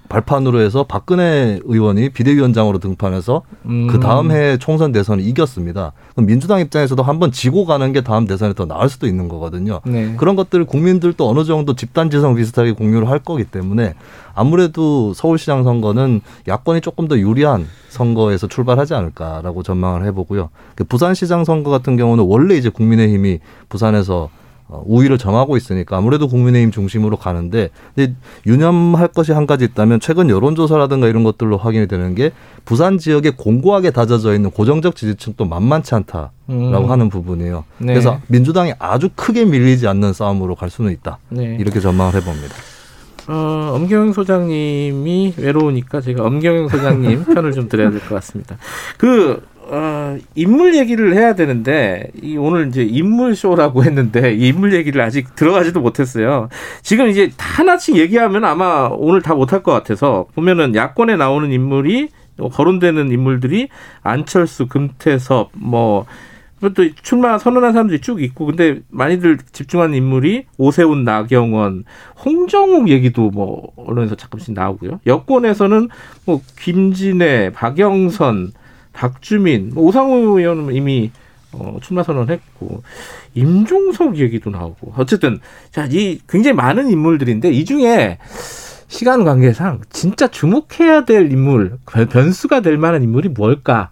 발판으로 해서 박근혜 의원이 비대위원장으로 등판해서 음. 그 다음 해 총선 대선을 이겼습니다. 그럼 민주당 입장에서도 한번 지고 가는 게 다음 대선에 더 나을 수도 있는 거거든요. 네. 그런 것들을 국민들도 어느 정도 집단지성 비슷하게 공유를 할 거기 때문에 아무래도 서울시장 선거는 야권이 조금 더 유리한 선거에서 출발하지 않을까라고 전망을 해보고요. 그 부산시장 선거 같은 경우는 원래 이제 국민의힘이 부산에서 어, 우위를 점하고 있으니까 아무래도 국민의힘 중심으로 가는데 근데 유념할 것이 한 가지 있다면 최근 여론조사라든가 이런 것들로 확인이 되는 게 부산 지역에 공고하게 다져져 있는 고정적 지지층도 만만치 않다라고 음. 하는 부분이에요. 네. 그래서 민주당이 아주 크게 밀리지 않는 싸움으로 갈 수는 있다. 네. 이렇게 전망을 해봅니다. 어, 엄경영 소장님이 외로우니까 제가 엄경영 소장님 편을 좀 드려야 될 것 같습니다. 그 어, 인물 얘기를 해야 되는데 이 오늘 이제 인물 쇼라고 했는데 이 인물 얘기를 아직 들어가지도 못했어요. 지금 이제 하나씩 얘기하면 아마 오늘 다 못할 것 같아서 보면은 야권에 나오는 인물이 거론되는 인물들이 안철수, 금태섭, 뭐 또 출마 선언한 사람들이 쭉 있고 근데 많이들 집중하는 인물이 오세훈, 나경원, 홍정욱 얘기도 뭐 언론에서 잠깐씩 나오고요. 여권에서는 뭐 김진애, 박영선, 박주민, 뭐 오상호 의원은 이미 어, 출마 선언했고 임종석 얘기도 나오고 어쨌든 자이 굉장히 많은 인물들인데 이 중에 시간 관계상 진짜 주목해야 될 인물 변- 변수가 될 만한 인물이 뭘까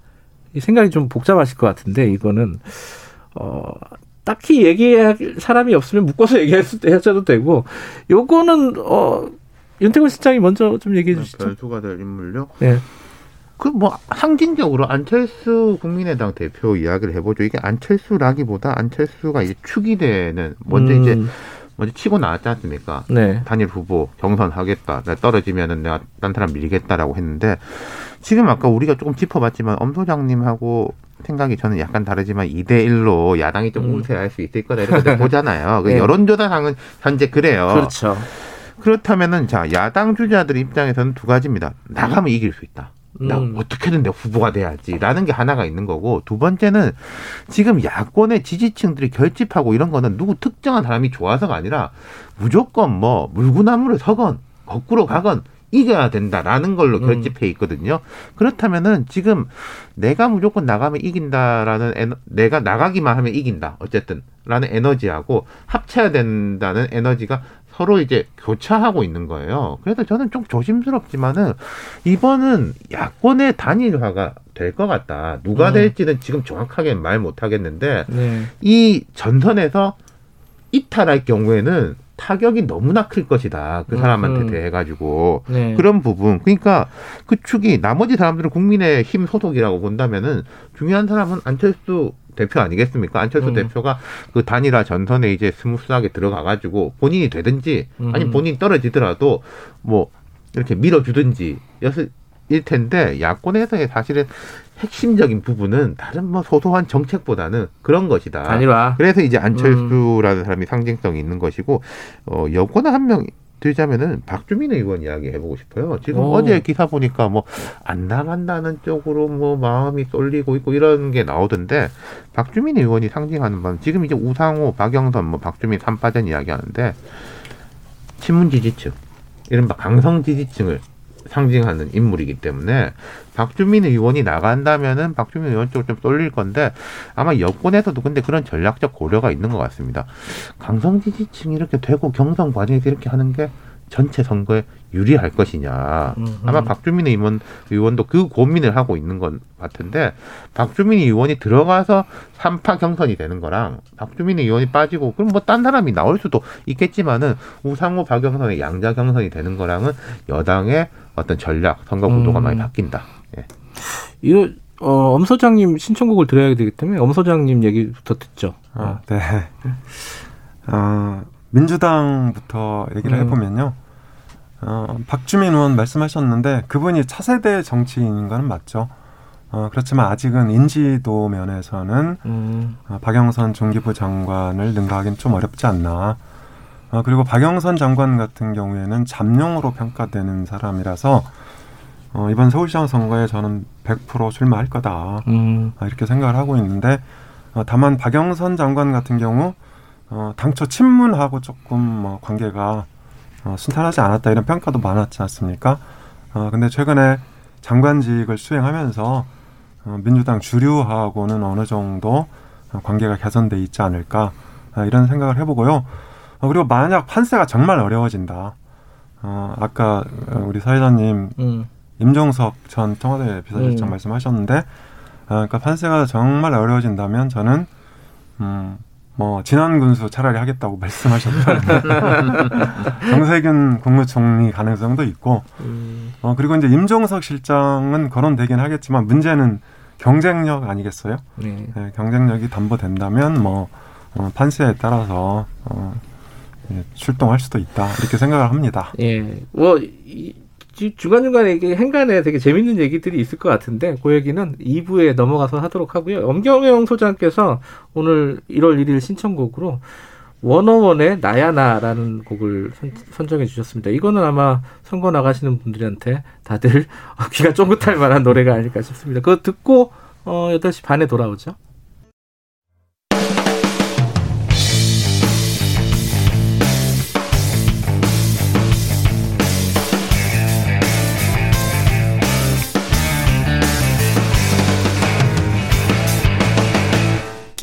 이 생각이 좀 복잡하실 것 같은데 이거는 어 딱히 얘기할 사람이 없으면 묶어서 얘기하셔도 되고 요거는 어 윤태곤 실장이 먼저 좀 얘기해 주시죠. 변수가 될 인물요? 네. 그 뭐 상징적으로 안철수 국민의당 대표 이야기를 해보죠. 이게 안철수라기보다 안철수가 이제 축이 되는 먼저 음. 이제 먼저 치고 나왔지 않습니까? 네. 단일 후보 경선하겠다. 내가 떨어지면은 내가 딴 사람 밀겠다라고 했는데 지금 아까 우리가 조금 짚어봤지만 엄 소장님하고 생각이 저는 약간 다르지만 2대 1로 야당이 좀 우세할 수 있을 거다 이렇게 보잖아요. 그 네. 여론조사상은 현재 그래요. 그렇죠. 그렇다면은 자 야당 주자들 입장에서는 두 가지입니다. 나가면 이길 수 있다. 나 음. 어떻게든 내 후보가 돼야지라는 게 하나가 있는 거고 두 번째는 지금 야권의 지지층들이 결집하고 이런 거는 누구 특정한 사람이 좋아서가 아니라 무조건 뭐 물구나무를 서건 거꾸로 가건 이겨야 된다라는 걸로 음. 결집해 있거든요. 그렇다면은 지금 내가 무조건 나가면 이긴다라는 에너, 내가 나가기만 하면 이긴다. 어쨌든 라는 에너지하고 합쳐야 된다는 에너지가 서로 이제 교차하고 있는 거예요. 그래서 저는 좀 조심스럽지만은 이번은 야권의 단일화가 될 것 같다. 누가 음. 될지는 지금 정확하게 말 못 하겠는데 네. 이 전선에서 이탈할 경우에는 타격이 너무나 클 것이다. 그 사람한테 음흠. 대해 가지고 네. 그런 부분. 그러니까 그 축이 나머지 사람들은 국민의 힘 소속이라고 본다면은 중요한 사람은 안철수 대표 아니겠습니까? 안철수 음. 대표가 그 단일화 전선에 이제 smooth하게 들어가 가지고 본인이 되든지 아니 음. 본인 떨어지더라도 뭐 이렇게 밀어주든지 였을 일 텐데 야권에서의 사실은 핵심적인 부분은 다른 뭐 소소한 정책보다는 그런 것이다. 단일화. 그래서 이제 안철수라는 사람이 상징성이 있는 것이고 어 여권 한명 들자면은 박주민 의원 이야기 해보고 싶어요. 지금 오. 어제 기사 보니까 뭐 안 나간다는 쪽으로 뭐 마음이 쏠리고 있고 이런 게 나오던데 박주민 의원이 상징하는 바는 지금 이제 우상호, 박영선, 뭐 박주민 삼파전 이야기하는데 친문 지지층, 이른바 강성 지지층을 상징하는 인물이기 때문에 박주민 의원이 나간다면은 박주민 의원 쪽으로 좀 쏠릴 건데 아마 여권에서도 근데 그런 전략적 고려가 있는 것 같습니다. 강성 지지층이 이렇게 되고 경선 과정에서 이렇게 하는 게 전체 선거에 유리할 것이냐. 아마 박주민 의원, 의원도 그 고민을 하고 있는 건 같은데, 박주민 의원이 들어가서 3파 경선이 되는 거랑, 박주민 의원이 빠지고, 그럼 뭐 딴 사람이 나올 수도 있겠지만은, 우상호 박영선의 양자 경선이 되는 거랑은 여당의 어떤 전략, 선거 구도가 음. 많이 바뀐다. 예. 이거 어, 엄 소장님 신청곡을 들어야 되기 때문에 엄 소장님 얘기부터 듣죠. 아, 네. 어, 민주당부터 얘기를 음. 해보면요. 어, 박주민 의원 말씀하셨는데 그분이 차세대 정치인인 거는 맞죠. 어, 그렇지만 아직은 인지도 면에서는 음. 어, 박영선 중기부 장관을 능가하기는 좀 어렵지 않나. 어, 그리고 박영선 장관 같은 경우에는 잠룡으로 평가되는 사람이라서 어, 이번 서울시장 선거에 저는 100% 출마할 거다. 음. 아, 이렇게 생각을 하고 있는데 어, 다만 박영선 장관 같은 경우 어, 당초 친문하고 조금 뭐 관계가 어, 순탄하지 않았다 이런 평가도 많았지 않습니까? 어, 근데 최근에 장관직을 수행하면서 어, 민주당 주류하고는 어느 정도 어, 관계가 개선돼 있지 않을까 아, 이런 생각을 해보고요. 어, 그리고 만약 판세가 정말 어려워진다. 어, 아까 어, 우리 사회자님 음. 임종석 전 청와대 비서실장 음. 말씀하셨는데, 아, 그러니까 판세가 정말 어려워진다면 저는 음, 뭐 진안 군수 차라리 하겠다고 말씀하셨다. 정세균 국무총리 가능성도 있고, 음. 어 그리고 이제 임종석 실장은 거론되긴 하겠지만 문제는 경쟁력 아니겠어요? 네. 네, 경쟁력이 담보된다면 뭐 어, 판세에 따라서 어, 예, 출동할 수도 있다 이렇게 생각을 합니다. 예. 뭐, 이, 지- 중간 중간에 이게 행간에 되게 재밌는 얘기들이 있을 것 같은데, 그 얘기는 2부에 넘어가서 하도록 하고요. 엄경영 소장께서 오늘 1월 1일 신청곡으로 원어원의 나야나라는 곡을 선, 선정해 주셨습니다. 이거는 아마 선거 나가시는 분들한테 다들 귀가 쫑긋할 만한 노래가 아닐까 싶습니다. 그거 듣고, 어, 8시 반에 돌아오죠.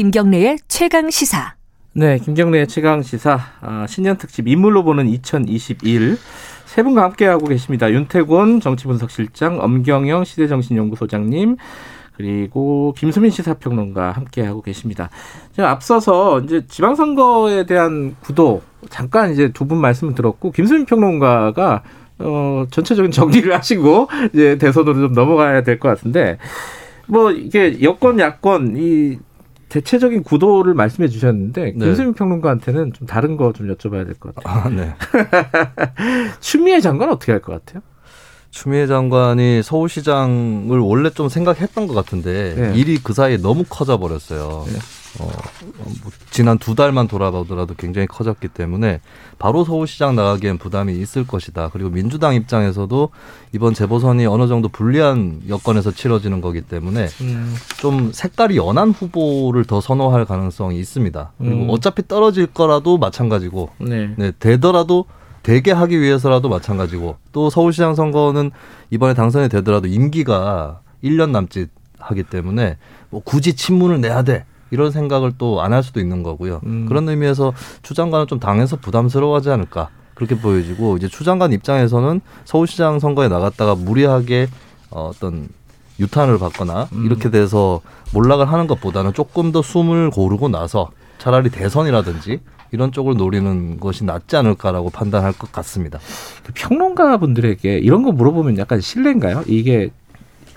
김경래의 최강 시사. 네, 김경래의 최강 시사 아, 신년 특집 인물로 보는 2021 세 분과 함께하고 계십니다. 윤태곤 정치분석실장, 엄경영 시대정신연구소장님, 그리고 김수민 시사평론가 함께하고 계십니다. 제가 앞서서 이제 지방선거에 대한 구도 잠깐 이제 두 분 말씀을 들었고 김수민 평론가가 어 전체적인 정리를 하시고 이제 대선으로 좀 넘어가야 될 것 같은데 뭐 이게 여권 야권 이 대체적인 구도를 말씀해 주셨는데 네. 김수민 평론가한테는 좀 다른 거 좀 여쭤봐야 될 것 같아요. 아, 네. 추미애 장관 어떻게 할 것 같아요? 추미애 장관이 서울시장을 원래 좀 생각했던 것 같은데 네. 일이 그 사이에 너무 커져 버렸어요. 어, 뭐 지난 두 달만 돌아보더라도 굉장히 커졌기 때문에 바로 서울시장 나가기엔 부담이 있을 것이다. 그리고 민주당 입장에서도 이번 재보선이 어느 정도 불리한 여건에서 치러지는 거기 때문에 음. 좀 색깔이 연한 후보를 더 선호할 가능성이 있습니다. 그리고 음. 어차피 떨어질 거라도 마찬가지고 네. 네, 되더라도 되게 하기 위해서라도 마찬가지고 또 서울시장 선거는 이번에 당선이 되더라도 임기가 1년 남짓 하기 때문에 뭐 굳이 친문을 내야 돼. 이런 생각을 또 안 할 수도 있는 거고요. 음. 그런 의미에서 추 장관은 좀 당해서 부담스러워하지 않을까 그렇게 보여지고 이제 추 장관 입장에서는 서울시장 선거에 나갔다가 무리하게 어, 어떤 유탄을 받거나 음. 이렇게 돼서 몰락을 하는 것보다는 조금 더 숨을 고르고 나서 차라리 대선이라든지 이런 쪽을 노리는 것이 낫지 않을까라고 판단할 것 같습니다. 그 평론가 분들에게 이런 거 물어보면 약간 실례인가요? 이게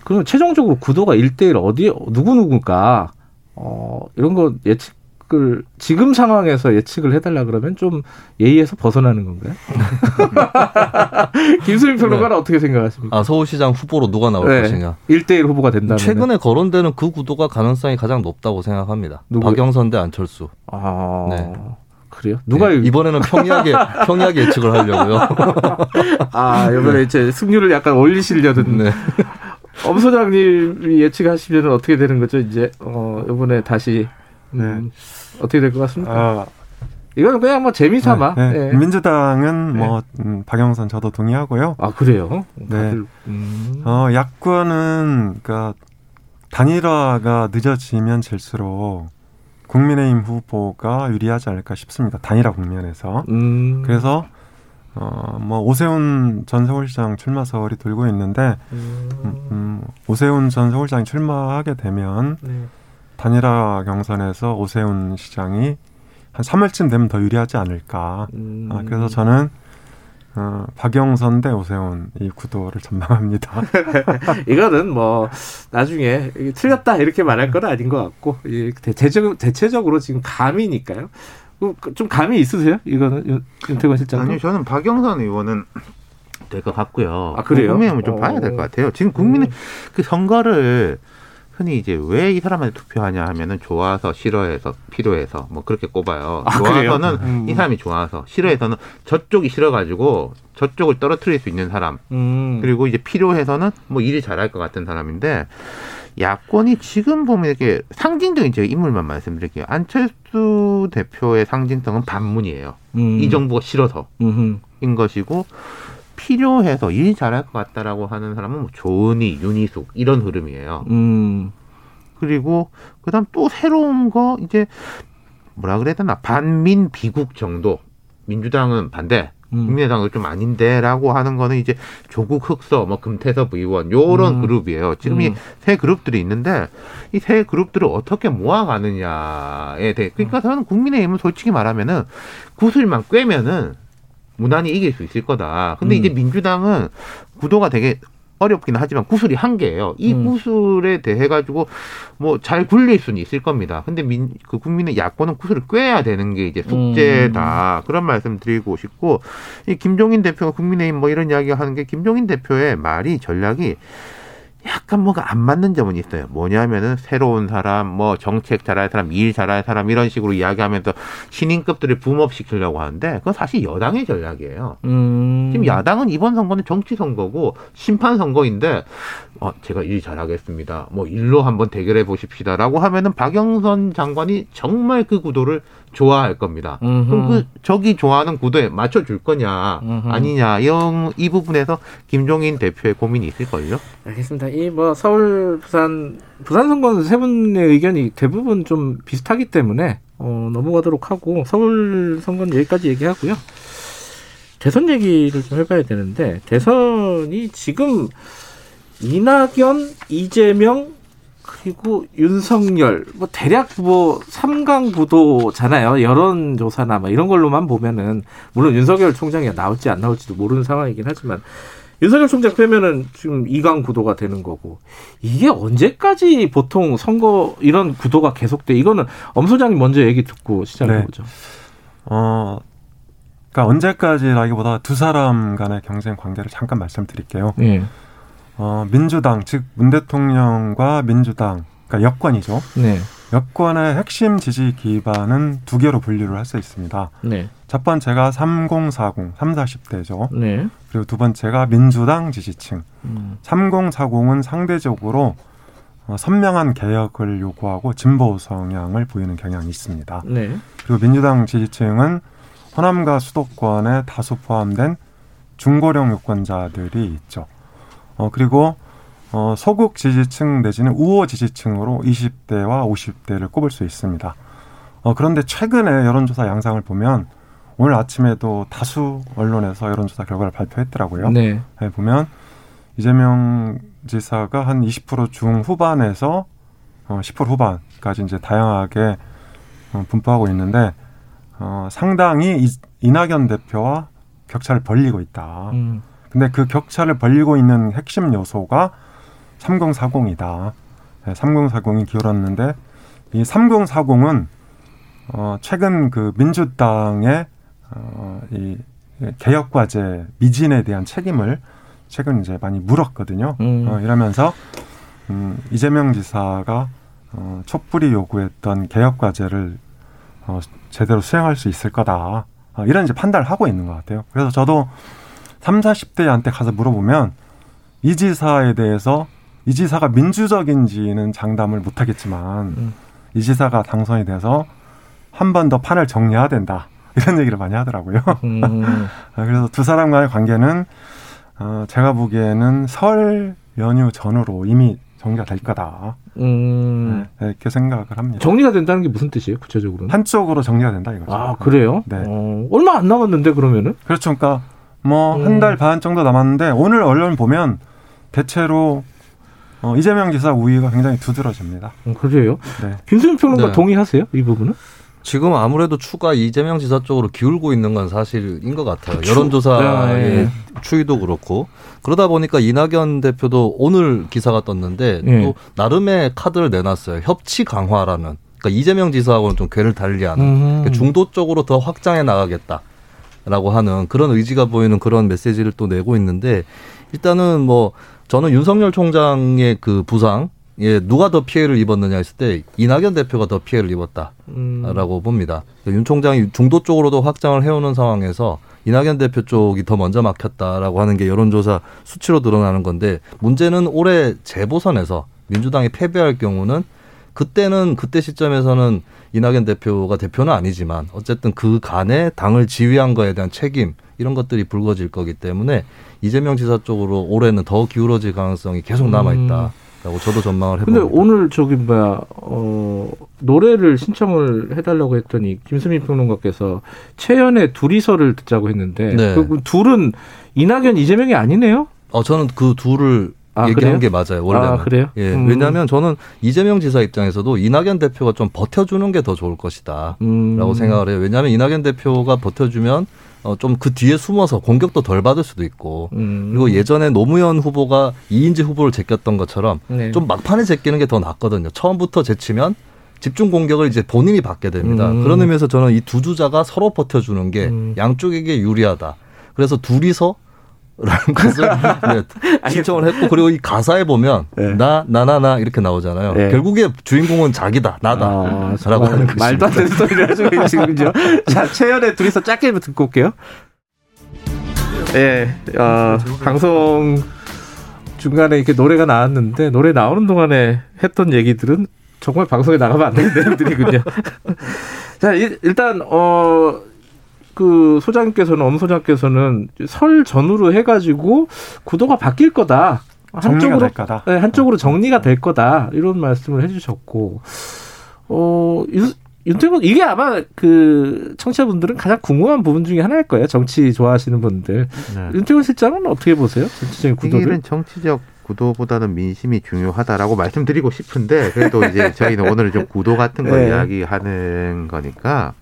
그럼 최종적으로 구도가 1대1 어디 누구 누구가 어 이런 거 예측을 지금 상황에서 예측을 해달라 그러면 좀 예의에서 벗어나는 건가요? 김수민 평론가는 어떻게 생각하십니까? 아 서울시장 후보로 누가 나올 네. 것이냐? 1대1 후보가 된다면 최근에 거론되는 그 구도가 가능성이 가장 높다고 생각합니다. 누구요? 박영선 대 안철수. 아 네. 그래요? 누가 네, 이번에는 평이하게 평이하게 예측을 하려고요. 아 이번에 이제 승률을 약간 올리시려던 네. 엄 소장님이 예측하시면 어떻게 되는 거죠? 이제 어 이번에 다시 음, 어떻게 될 것 같습니까? 아, 이거는 그냥 뭐 재미삼아. 네, 네. 예. 민주당은 네. 뭐 음, 박영선 저도 동의하고요. 아 그래요? 네. 다들, 음. 어, 야권은 그러니까 단일화가 늦어지면 질수록 국민의힘 후보가 유리하지 않을까 싶습니다. 단일화 국면에서. 음. 그래서 어, 뭐 오세훈 전 서울시장 출마 설이 돌고 있는데 음, 음, 오세훈 전 서울시장이 출마하게 되면 네. 단일화 경선에서 오세훈 시장이 한 3월쯤 되면 더 유리하지 않을까. 음. 아, 그래서 저는 어, 박영선 대 오세훈 이 구도를 전망합니다. 이거는 뭐 나중에 틀렸다 이렇게 말할 건 아닌 것 같고 이 대체적 대체적으로 지금 감이니까요. 그, 좀 감이 있으세요? 이거는 윤- 윤태권 실장님. 아니요, 저는 박영선 의원은 될 것 같고요. 아, 그래요? 국민의힘은 좀 어. 봐야 될 것 같아요. 지금 국민의 그 선거를 흔히 이제 왜 이 사람한테 투표하냐 하면은 좋아서 싫어해서 필요해서 뭐 그렇게 꼽아요. 아? 좋아서는 음. 이 사람이 좋아서 싫어해서는 저쪽이 싫어가지고 저쪽을 떨어뜨릴 수 있는 사람 음. 그리고 이제 필요해서는 뭐 일을 잘할 것 같은 사람인데 야권이 지금 보면 이렇게 상징적인 제가 인물만 말씀드릴게요. 안철수 대표의 상징성은 반문이에요. 음. 이 정부가 싫어서 음흠. 인 것이고 필요해서 일 잘할 것 같다라고 하는 사람은 뭐 조은희, 윤희숙 이런 흐름이에요. 음. 그리고 그다음 또 새로운 거 이제 뭐라 그래야 되나 반민 비국 정도 민주당은 반대 음. 국민의당은 좀 아닌데라고 하는 거는 이제 조국 흑서 뭐 금태섭 의원 요런 음. 그룹이에요 지금 음. 이세 그룹들이 있는데 이 세 그룹들을 어떻게 모아가느냐에 대해 그러니까 저는 국민의힘은 솔직히 말하면은 구슬만 꿰면은 무난히 이길 수 있을 거다 근데 음. 이제 민주당은 구도가 되게 어렵기는 하지만 구슬이 한 개예요. 이 음. 구슬에 대해 가지고 뭐 잘 굴릴 수는 있을 겁니다. 근데 민, 그 국민의 야권은 구슬을 꿰야 되는 게 이제 숙제다. 그런 말씀 드리고 싶고 이 김종인 대표가 국민의힘 뭐 이런 이야기 하는 게 김종인 대표의 말이 전략이 약간 뭐가 안 맞는 점은 있어요. 뭐냐면은 새로운 사람, 뭐 정책 잘할 사람, 일 잘할 사람 이런 식으로 이야기하면서 신인급들을 붐업시키려고 하는데 그건 사실 여당의 전략이에요. 음. 지금 야당은 이번 선거는 정치 선거고 심판 선거인데 어, 제가 일 잘하겠습니다. 뭐 일로 한번 대결해 보십시다라고 하면은 박영선 장관이 정말 그 구도를 좋아할 겁니다. 음흠. 그럼 그 저기 좋아하는 구도에 맞춰 줄 거냐 음흠. 아니냐 이런 이 부분에서 김종인 대표의 고민이 있을 걸요. 알겠습니다. 이 뭐 서울, 부산, 부산 선거는 세 분의 의견이 대부분 좀 비슷하기 때문에 어, 넘어가도록 하고 서울 선거는 여기까지 얘기하고요. 대선 얘기를 좀 해봐야 되는데 대선이 지금 이낙연, 이재명 그리고 윤석열 뭐 대략 뭐 3강 구도잖아요. 여론 조사나 뭐 이런 걸로만 보면은 물론 윤석열 총장이 나올지 안 나올지도 모르는 상황이긴 하지만 윤석열 총장 빼면은 지금 2강 구도가 되는 거고 이게 언제까지 보통 선거 이런 구도가 계속돼? 이거는 엄 소장님 먼저 얘기 듣고 시작해 보죠. 네. 어, 그러니까 언제까지라기보다 두 사람 간의 경쟁 관계를 잠깐 말씀드릴게요. 네. 어, 민주당 즉 문 대통령과 민주당 그러니까 여권이죠. 네. 여권의 핵심 지지 기반은 두 개로 분류를 할 수 있습니다. 네. 첫 번째가 3040, 3, 40대죠. 네. 그리고 두 번째가 민주당 지지층. 음. 3040은 상대적으로 어, 선명한 개혁을 요구하고 진보 성향을 보이는 경향이 있습니다. 네. 그리고 민주당 지지층은 호남과 수도권에 다수 포함된 중고령 유권자들이 있죠. 어, 그리고 어, 소극 지지층 내지는 우호 지지층으로 20대와 50대를 꼽을 수 있습니다. 어, 그런데 최근에 여론조사 양상을 보면 오늘 아침에도 다수 언론에서 여론조사 결과를 발표했더라고요. 네. 네, 보면 이재명 지사가 한 20% 중후반에서 어, 10% 후반까지 이제 다양하게 어, 분포하고 있는데 어, 상당히 이, 이낙연 대표와 격차를 벌리고 있다. 음. 근데 그 격차를 벌리고 있는 핵심 요소가 3040이다. 네, 3040이 기울었는데 이 3040은 어 최근 그 민주당의 어 이 개혁 과제 미진에 대한 책임을 최근 이제 많이 물었거든요. 음. 어, 이러면서 음, 이재명 지사가 어, 촛불이 요구했던 개혁 과제를 어, 제대로 수행할 수 있을 거다. 어, 이런 이제 판단을 하고 있는 것 같아요. 그래서 저도 3, 40대한테 가서 물어보면 이 지사에 대해서 이 지사가 민주적인지는 장담을 못 하겠지만 음. 이 지사가 당선이 돼서 한 번 더 판을 정리해야 된다. 이런 얘기를 많이 하더라고요. 음. 그래서 두 사람 간의 관계는 어, 제가 보기에는 설 연휴 전후로 이미 정리가 될 거다. 음. 네, 이렇게 생각을 합니다. 정리가 된다는 게 무슨 뜻이에요, 구체적으로는? 한쪽으로 정리가 된다 이거죠. 아, 그래요? 네. 어, 얼마 안 남았는데 그러면은? 그렇죠. 그러니까 뭐 한달 음. 반 정도 남았는데 오늘 언론 보면 대체로 어, 이재명 지사 우위가 굉장히 두드러집니다. 음, 그래요? 네. 김수민 평론가 네. 동의하세요? 이 부분은? 지금 아무래도 추가 이재명 지사 쪽으로 기울고 있는 건 사실인 것 같아요. 추. 여론조사의 네. 추이도 그렇고 그러다 보니까 이낙연 대표도 오늘 기사가 떴는데 네. 또 나름의 카드를 내놨어요. 협치 강화라는. 그러니까 이재명 지사하고는 좀 궤를 달리하는 음. 그러니까 중도 쪽으로 더 확장해 나가겠다. 라고 하는 그런 의지가 보이는 그런 메시지를 또 내고 있는데 일단은 뭐 저는 윤석열 총장의 그 부상 예, 누가 더 피해를 입었느냐 했을 때 이낙연 대표가 더 피해를 입었다라고 음. 봅니다. 윤 총장이 중도 쪽으로도 확장을 해오는 상황에서 이낙연 대표 쪽이 더 먼저 막혔다라고 하는 게 여론조사 수치로 드러나는 건데 문제는 올해 재보선에서 민주당이 패배할 경우는 그때는 그때 시점에서는 이낙연 대표가 대표는 아니지만 어쨌든 그 간에 당을 지휘한 거에 대한 책임 이런 것들이 불거질 거기 때문에 이재명 지사 쪽으로 올해는 더 기울어질 가능성이 계속 남아 있다. 라고 저도 전망을 해봅니다. 근데 오늘 저기 뭐야 어 노래를 신청을 해달라고 했더니 김수민 평론가께서 최연의 둘이서를 듣자고 했는데 네. 그 둘은 이낙연 이재명이 아니네요? 어 저는 그 둘을 아, 얘기한 그래요? 게 맞아요. 원래는. 아, 그래요? 예. 음. 왜냐하면 저는 이재명 지사 입장에서도 이낙연 대표가 좀 버텨주는 게 더 좋을 것이다라고 음. 생각을 해요. 왜냐하면 이낙연 대표가 버텨주면 어, 좀 그 뒤에 숨어서 공격도 덜 받을 수도 있고 음. 그리고 예전에 노무현 후보가 이인재 후보를 제꼈던 것처럼 네. 좀 막판에 제끼는 게 더 낫거든요. 처음부터 제치면 집중 공격을 이제 본인이 받게 됩니다. 음. 그런 의미에서 저는 이 두 주자가 서로 버텨주는 게 음. 양쪽에게 유리하다. 그래서 둘이서 라는 것을 네, 신청을 했고 그리고 이 가사에 보면 네. 나 나나나 이렇게 나오잖아요. 네. 결국에 주인공은 자기다 나다라고 아, 하는 말도 안 되는 소리를 하시고 계시군요. 자 최연의 둘이서 짧게 듣고 올게요. 예, 네, 어, 방송 중간에 이렇게 노래가 나왔는데 노래 나오는 동안에 했던 얘기들은 정말 방송에 나가면 안 되는 내용들이군요. 자 일단 어 그 소장님께서는 엄 소장께서는 설 전후로 해가지고 구도가 바뀔 거다. 한쪽으로 네, 한쪽으로 정리가 될 거다 이런 말씀을 해주셨고 어 윤태곤 이게 아마 그 청취자분들은 가장 궁금한 부분 중에 하나일 거예요 정치 좋아하시는 분들 네. 윤태곤 실장은 어떻게 보세요 정치적인 구도를? 정치적 구도보다는 민심이 중요하다라고 말씀드리고 싶은데 그래도 이제 저희는 오늘 좀 구도 같은 걸 네. 이야기하는 거니까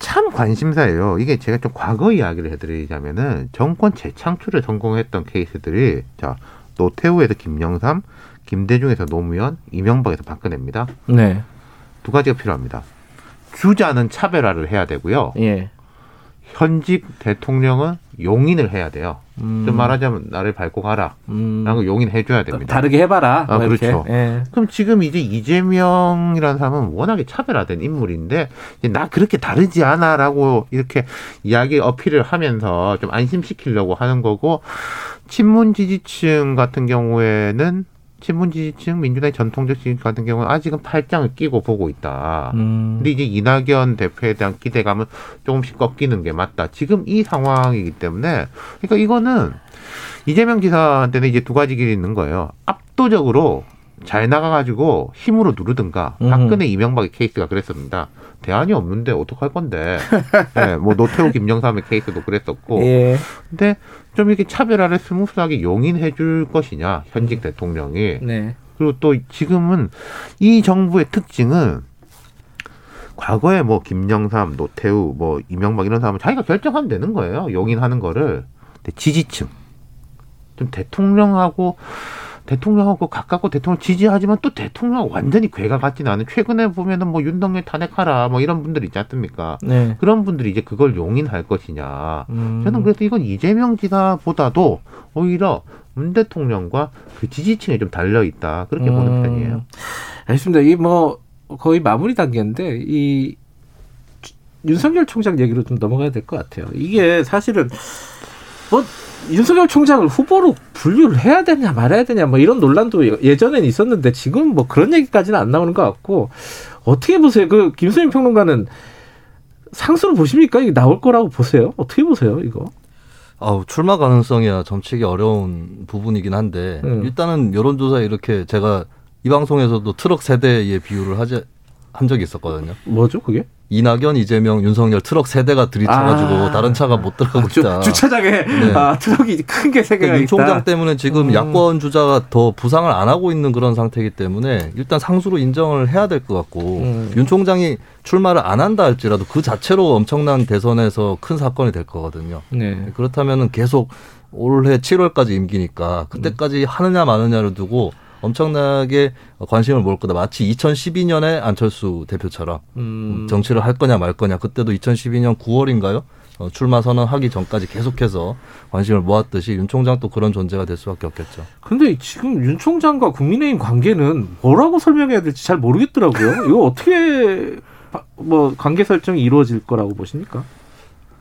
참 관심사예요. 이게 제가 좀 과거 이야기를 해드리자면은 정권 재창출에 성공했던 케이스들이 자 노태우에서 김영삼, 김대중에서 노무현, 이명박에서 박근혜입니다. 네. 두 가지가 필요합니다. 주자는 차별화를 해야 되고요. 예. 현직 대통령은 용인을 해야 돼요. 음. 좀 말하자면 나를 밟고 가라. 음. 라는 걸 용인해 줘야 됩니다. 다르게 해봐라. 아, 뭐. 그렇죠. 예. 그럼 지금 이제 이재명이라는 사람은 워낙에 차별화된 인물인데 나 그렇게 다르지 않아라고 이렇게 이야기 어필을 하면서 좀 안심시키려고 하는 거고 친문 지지층 같은 경우에는 친문 지지층 민주당의 전통적 지지층 같은 경우는 아직은 팔짱을 끼고 보고 있다. 음. 근데 이제 이낙연 대표에 대한 기대감은 조금씩 꺾이는 게 맞다. 지금 이 상황이기 때문에 그러니까 이거는 이재명 지사한테는 이제 두 가지 길이 있는 거예요. 압도적으로 잘 나가가지고 힘으로 누르든가. 음. 박근혜 이명박의 케이스가 그랬습니다. 대안이 없는데 어떡할 건데. 네, 뭐 노태우 김영삼의 케이스도 그랬었고. 예. 근데 좀 이렇게 차별화를 스무스하게 용인해 줄 것이냐. 현직 대통령이. 네. 그리고 또 지금은 이 정부의 특징은 과거에 뭐 김영삼, 노태우, 뭐 이명박 이런 사람은 자기가 결정하면 되는 거예요. 용인하는 거를. 지지층. 좀 대통령하고 대통령하고 가깝고 대통령 지지하지만 또 대통령하고 완전히 괴가 같지는 않은 최근에 보면은 뭐 윤석열 탄핵하라 뭐 이런 분들 있지 않습니까? 네. 그런 분들이 이제 그걸 용인할 것이냐. 음. 저는 그래서 이건 이재명 지사보다도 오히려 문 대통령과 그 지지층에 좀 달려 있다 그렇게 보는 음. 편이에요. 알겠습니다. 이 뭐 거의 마무리 단계인데 이 주- 윤석열 총장 얘기로 좀 넘어가야 될 것 같아요. 이게 사실은 뭐 윤석열 총장을 후보로 분류를 해야 되냐 말아야 되냐 뭐 이런 논란도 예전엔 있었는데 지금 뭐 그런 얘기까지는 안 나오는 것 같고 어떻게 보세요? 그 김수민 평론가는 상수로 보십니까? 이게 나올 거라고 보세요? 어떻게 보세요? 이거? 아우 출마 가능성이야 점치기 어려운 부분이긴 한데 음. 일단은 여론조사에 이렇게 제가 이 방송에서도 트럭 세대의 비유를 하지 한 적이 있었거든요. 뭐죠 그게? 이낙연, 이재명, 윤석열 트럭 세 대가 들이쳐가지고 아. 다른 차가 못 들어가고 주, 있다. 주차장에 네. 아, 트럭이 큰 게 세 개가 그러니까 윤. 총장 때문에 지금 음. 야권 주자가 더 부상을 안 하고 있는 그런 상태이기 때문에 일단 상수로 인정을 해야 될 것 같고 음. 윤 총장이 출마를 안 한다 할지라도 그 자체로 엄청난 대선에서 큰 사건이 될 거거든요. 네. 그렇다면은 계속 올해 7월까지 임기니까 그때까지 하느냐 마느냐를 두고 엄청나게 관심을 모을 거다. 마치 2012년에 안철수 대표처럼 음. 정치를 할 거냐 말 거냐 그때도 2012년 9월인가요? 어, 출마 선언하기 전까지 계속해서 관심을 모았듯이 윤 총장 도 그런 존재가 될 수밖에 없겠죠. 근데 지금 윤 총장과 국민의힘 관계는 뭐라고 설명해야 될지 잘 모르겠더라고요. 이거 어떻게 바- 뭐 관계 설정이 이루어질 거라고 보십니까?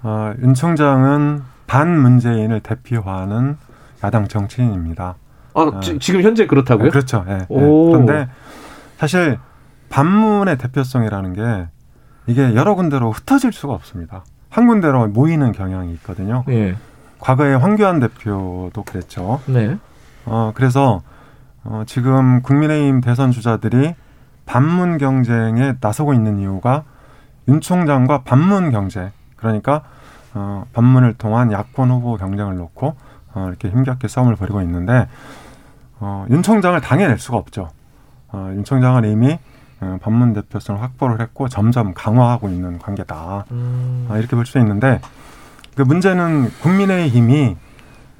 아, 윤 총장은 반문재인을 대표하는 야당 정치인입니다. 아, 지, 금 현재 그렇다고요? 아, 그렇죠. 오. 그런데 사실 반문의 대표성이라는 게 이게 여러 군데로 흩어질 수가 없습니다. 한 군데로 모이는 경향이 있거든요. 예. 과거에 황교안 대표도 그랬죠. 네. 어, 그래서 어, 지금 국민의힘 대선 주자들이 반문 경쟁에 나서고 있는 이유가 윤 총장과 반문 경쟁, 그러니까 어, 반문을 통한 야권 후보 경쟁을 놓고 어, 이렇게 힘겹게 싸움을 벌이고 있는데 어, 윤 총장을 당해낼 수가 없죠. 어, 윤 총장은 이미 어, 반문 대표성을 확보를 했고 점점 강화하고 있는 관계다. 음. 어, 이렇게 볼 수 있는데 그 문제는 국민의힘이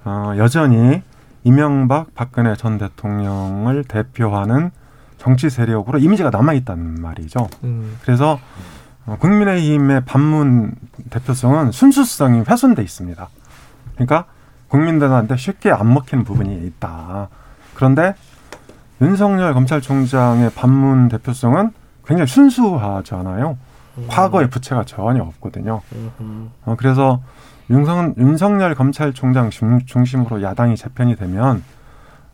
어, 여전히 이명박 박근혜 전 대통령을 대표하는 정치 세력으로 이미지가 남아 있다는 말이죠. 음. 그래서 어, 국민의힘의 반문 대표성은 순수성이 훼손돼 있습니다. 그러니까 국민들한테 쉽게 안 먹히는 부분이 있다. 그런데 윤석열 검찰총장의 반문 대표성은 굉장히 순수하잖아요. 과거의 부채가 전혀 없거든요. 어, 그래서 윤석, 윤석열 검찰총장 중, 중심으로 야당이 재편이 되면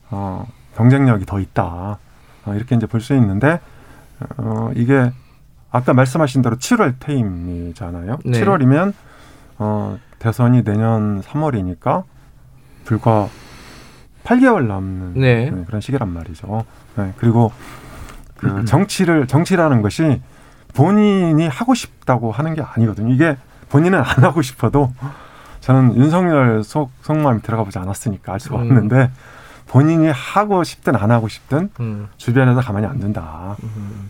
어, 경쟁력이 더 있다. 어, 이렇게 이제 볼 수 있는데 어, 이게 아까 말씀하신 대로 7월 퇴임이잖아요. 네. 7월이면 어, 대선이 내년 3월이니까 불과 8개월 남는 네. 네, 그런 시기란 말이죠. 네, 그리고 그 정치를 정치라는 것이 본인이 하고 싶다고 하는 게 아니거든요. 이게 본인은 안 하고 싶어도 저는 윤석열 속 속마음이 들어가 보지 않았으니까 알 수가 음. 없는데 본인이 하고 싶든 안 하고 싶든 음. 주변에서 가만히 안 둔다.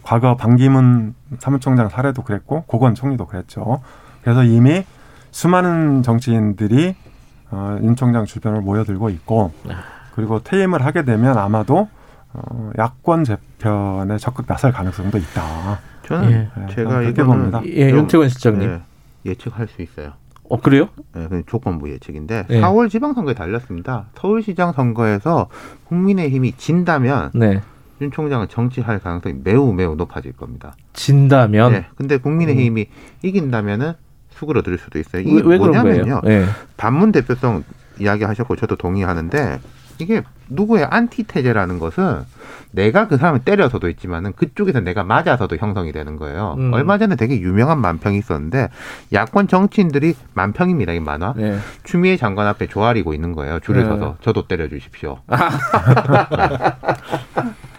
과거 반기문 사무총장 사례도 그랬고 고건 총리도 그랬죠. 그래서 이미 수많은 정치인들이 어, 윤 총장 주변을 모여들고 있고 그리고 퇴임을 하게 되면 아마도 어, 야권 재편에 적극 나설 가능성도 있다. 저는 네, 제가 그렇게 이거는 봅니다. 예, 윤태권 실장님. 예, 예측할 수 있어요. 어 그래요? 네, 그 조건부 예측인데 예. 4월 지방선거에 달렸습니다. 서울시장 선거에서 국민의힘이 진다면 네. 윤 총장은 정치할 가능성이 매우 매우 높아질 겁니다. 진다면 네, 근데 국민의힘이 이긴다면은 수그러들 수도 있어요. 이게 왜- 왜 뭐냐면요. 거예요? 예. 반문 대표성 이야기하셨고 저도 동의하는데 이게 누구의 안티테제라는 것은 내가 그 사람을 때려서도 있지만은 그쪽에서 내가 맞아서도 형성이 되는 거예요. 음. 얼마 전에 되게 유명한 만평이 있었는데 야권 정치인들이 만평입니다. 이 만화. 네. 추미애 장관 앞에 조아리고 있는 거예요. 줄을 네. 서서 저도 때려주십시오.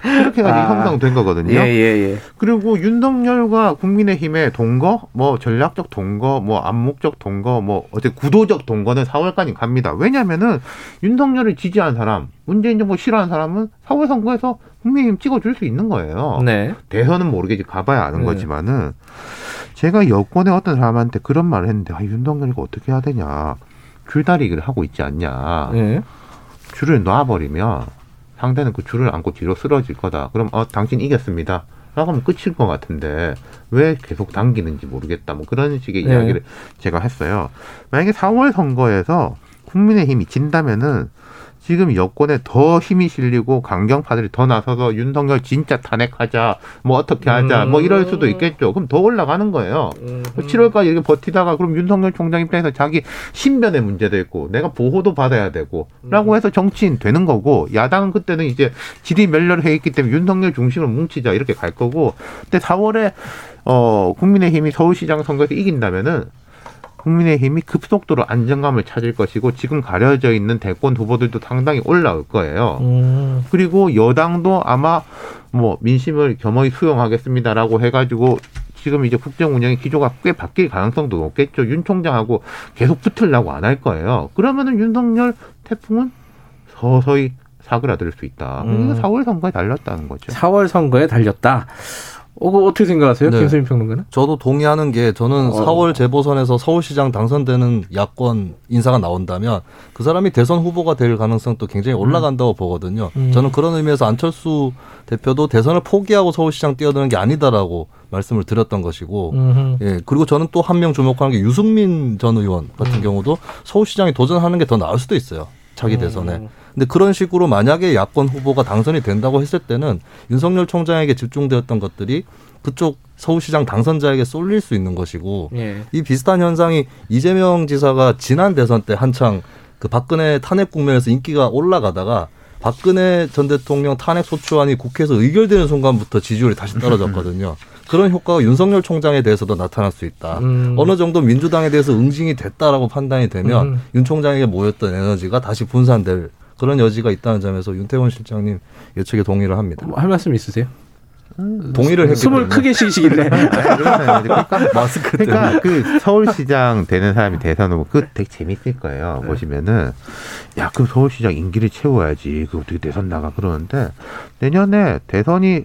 그렇게 해가지고 아. 형성된 거거든요. 예, 예, 예. 그리고 윤석열과 국민의힘의 동거, 뭐 전략적 동거, 뭐 암묵적 동거, 뭐 어제 구도적 동거는 4월까지 갑니다. 왜냐면은 윤석열을 지지한 사람, 문재인 정부 싫어하는 사람은 4월 선거에서 국민의힘 찍어줄 수 있는 거예요. 네. 대선은 모르겠지 가봐야 아는 네. 거지만은 제가 여권의 어떤 사람한테 그런 말을 했는데 아, 윤석열이가 어떻게 해야 되냐 줄다리기를 하고 있지 않냐 네. 줄을 놔버리면 상대는 그 줄을 안고 뒤로 쓰러질 거다. 그럼 어 당신 이겼습니다. 라고 하면 끝일 것 같은데 왜 계속 당기는지 모르겠다. 뭐 그런 식의 네. 이야기를 제가 했어요. 만약에 4월 선거에서 국민의힘이 진다면은 지금 여권에 더 힘이 실리고 강경파들이 더 나서서 윤석열 진짜 탄핵하자, 뭐 어떻게 하자, 뭐 이럴 수도 있겠죠. 그럼 더 올라가는 거예요. 7월까지 이렇게 버티다가 그럼 윤석열 총장 입장에서 자기 신변의 문제도 있고 내가 보호도 받아야 되고 라고 해서 정치인 되는 거고 야당은 그때는 이제 질이 멸렬해 있기 때문에 윤석열 중심으로 뭉치자 이렇게 갈 거고 근데 4월에 어 국민의힘이 서울시장 선거에서 이긴다면은 국민의힘이 급속도로 안정감을 찾을 것이고 지금 가려져 있는 대권 후보들도 상당히 올라올 거예요. 음. 그리고 여당도 아마 뭐 민심을 겸허히 수용하겠습니다라고 해가지고 지금 이제 국정 운영의 기조가 꽤 바뀔 가능성도 높겠죠. 윤 총장하고 계속 붙으려고 안 할 거예요. 그러면은 윤석열 태풍은 서서히 사그라들 수 있다. 음. 이거 4월 선거에 달렸다는 거죠. 4월 선거에 달렸다. 어, 그거 어떻게 생각하세요? 네. 김수민 평론가는? 저도 동의하는 게 저는 어. 4월 재보선에서 서울시장 당선되는 야권 인사가 나온다면 그 사람이 대선 후보가 될 가능성도 굉장히 올라간다고 보거든요. 음. 저는 그런 의미에서 안철수 대표도 대선을 포기하고 서울시장 뛰어드는 게 아니다라고 말씀을 드렸던 것이고 음흠. 예 그리고 저는 또 한 명 주목하는 게 유승민 전 의원 같은 경우도 서울시장에 도전하는 게 더 나을 수도 있어요. 자기 대선에. 근데 그런 식으로 만약에 야권 후보가 당선이 된다고 했을 때는 윤석열 총장에게 집중되었던 것들이 그쪽 서울시장 당선자에게 쏠릴 수 있는 것이고 예. 이 비슷한 현상이 이재명 지사가 지난 대선 때 한창 그 박근혜 탄핵 국면에서 인기가 올라가다가 박근혜 전 대통령 탄핵 소추안이 국회에서 의결되는 순간부터 지지율이 다시 떨어졌거든요. 그런 효과가 윤석열 총장에 대해서도 나타날 수 있다. 음. 어느 정도 민주당에 대해서 응징이 됐다라고 판단이 되면 음. 윤 총장에게 모였던 에너지가 다시 분산될 그런 여지가 있다는 점에서 윤태원 실장님 예측에 동의를 합니다. 뭐할 말씀 있으세요? 동의를 했기 숨을 때문에. 크게 쉬시길래. 그러니까, 마스크 그러니까 그 서울시장 되는 사람이 대선 후보 그 되게 재밌을 거예요. 보시면은 야그 서울시장 임기를 채워야지. 그 어떻게 대선 나가 그러는데 내년에 대선이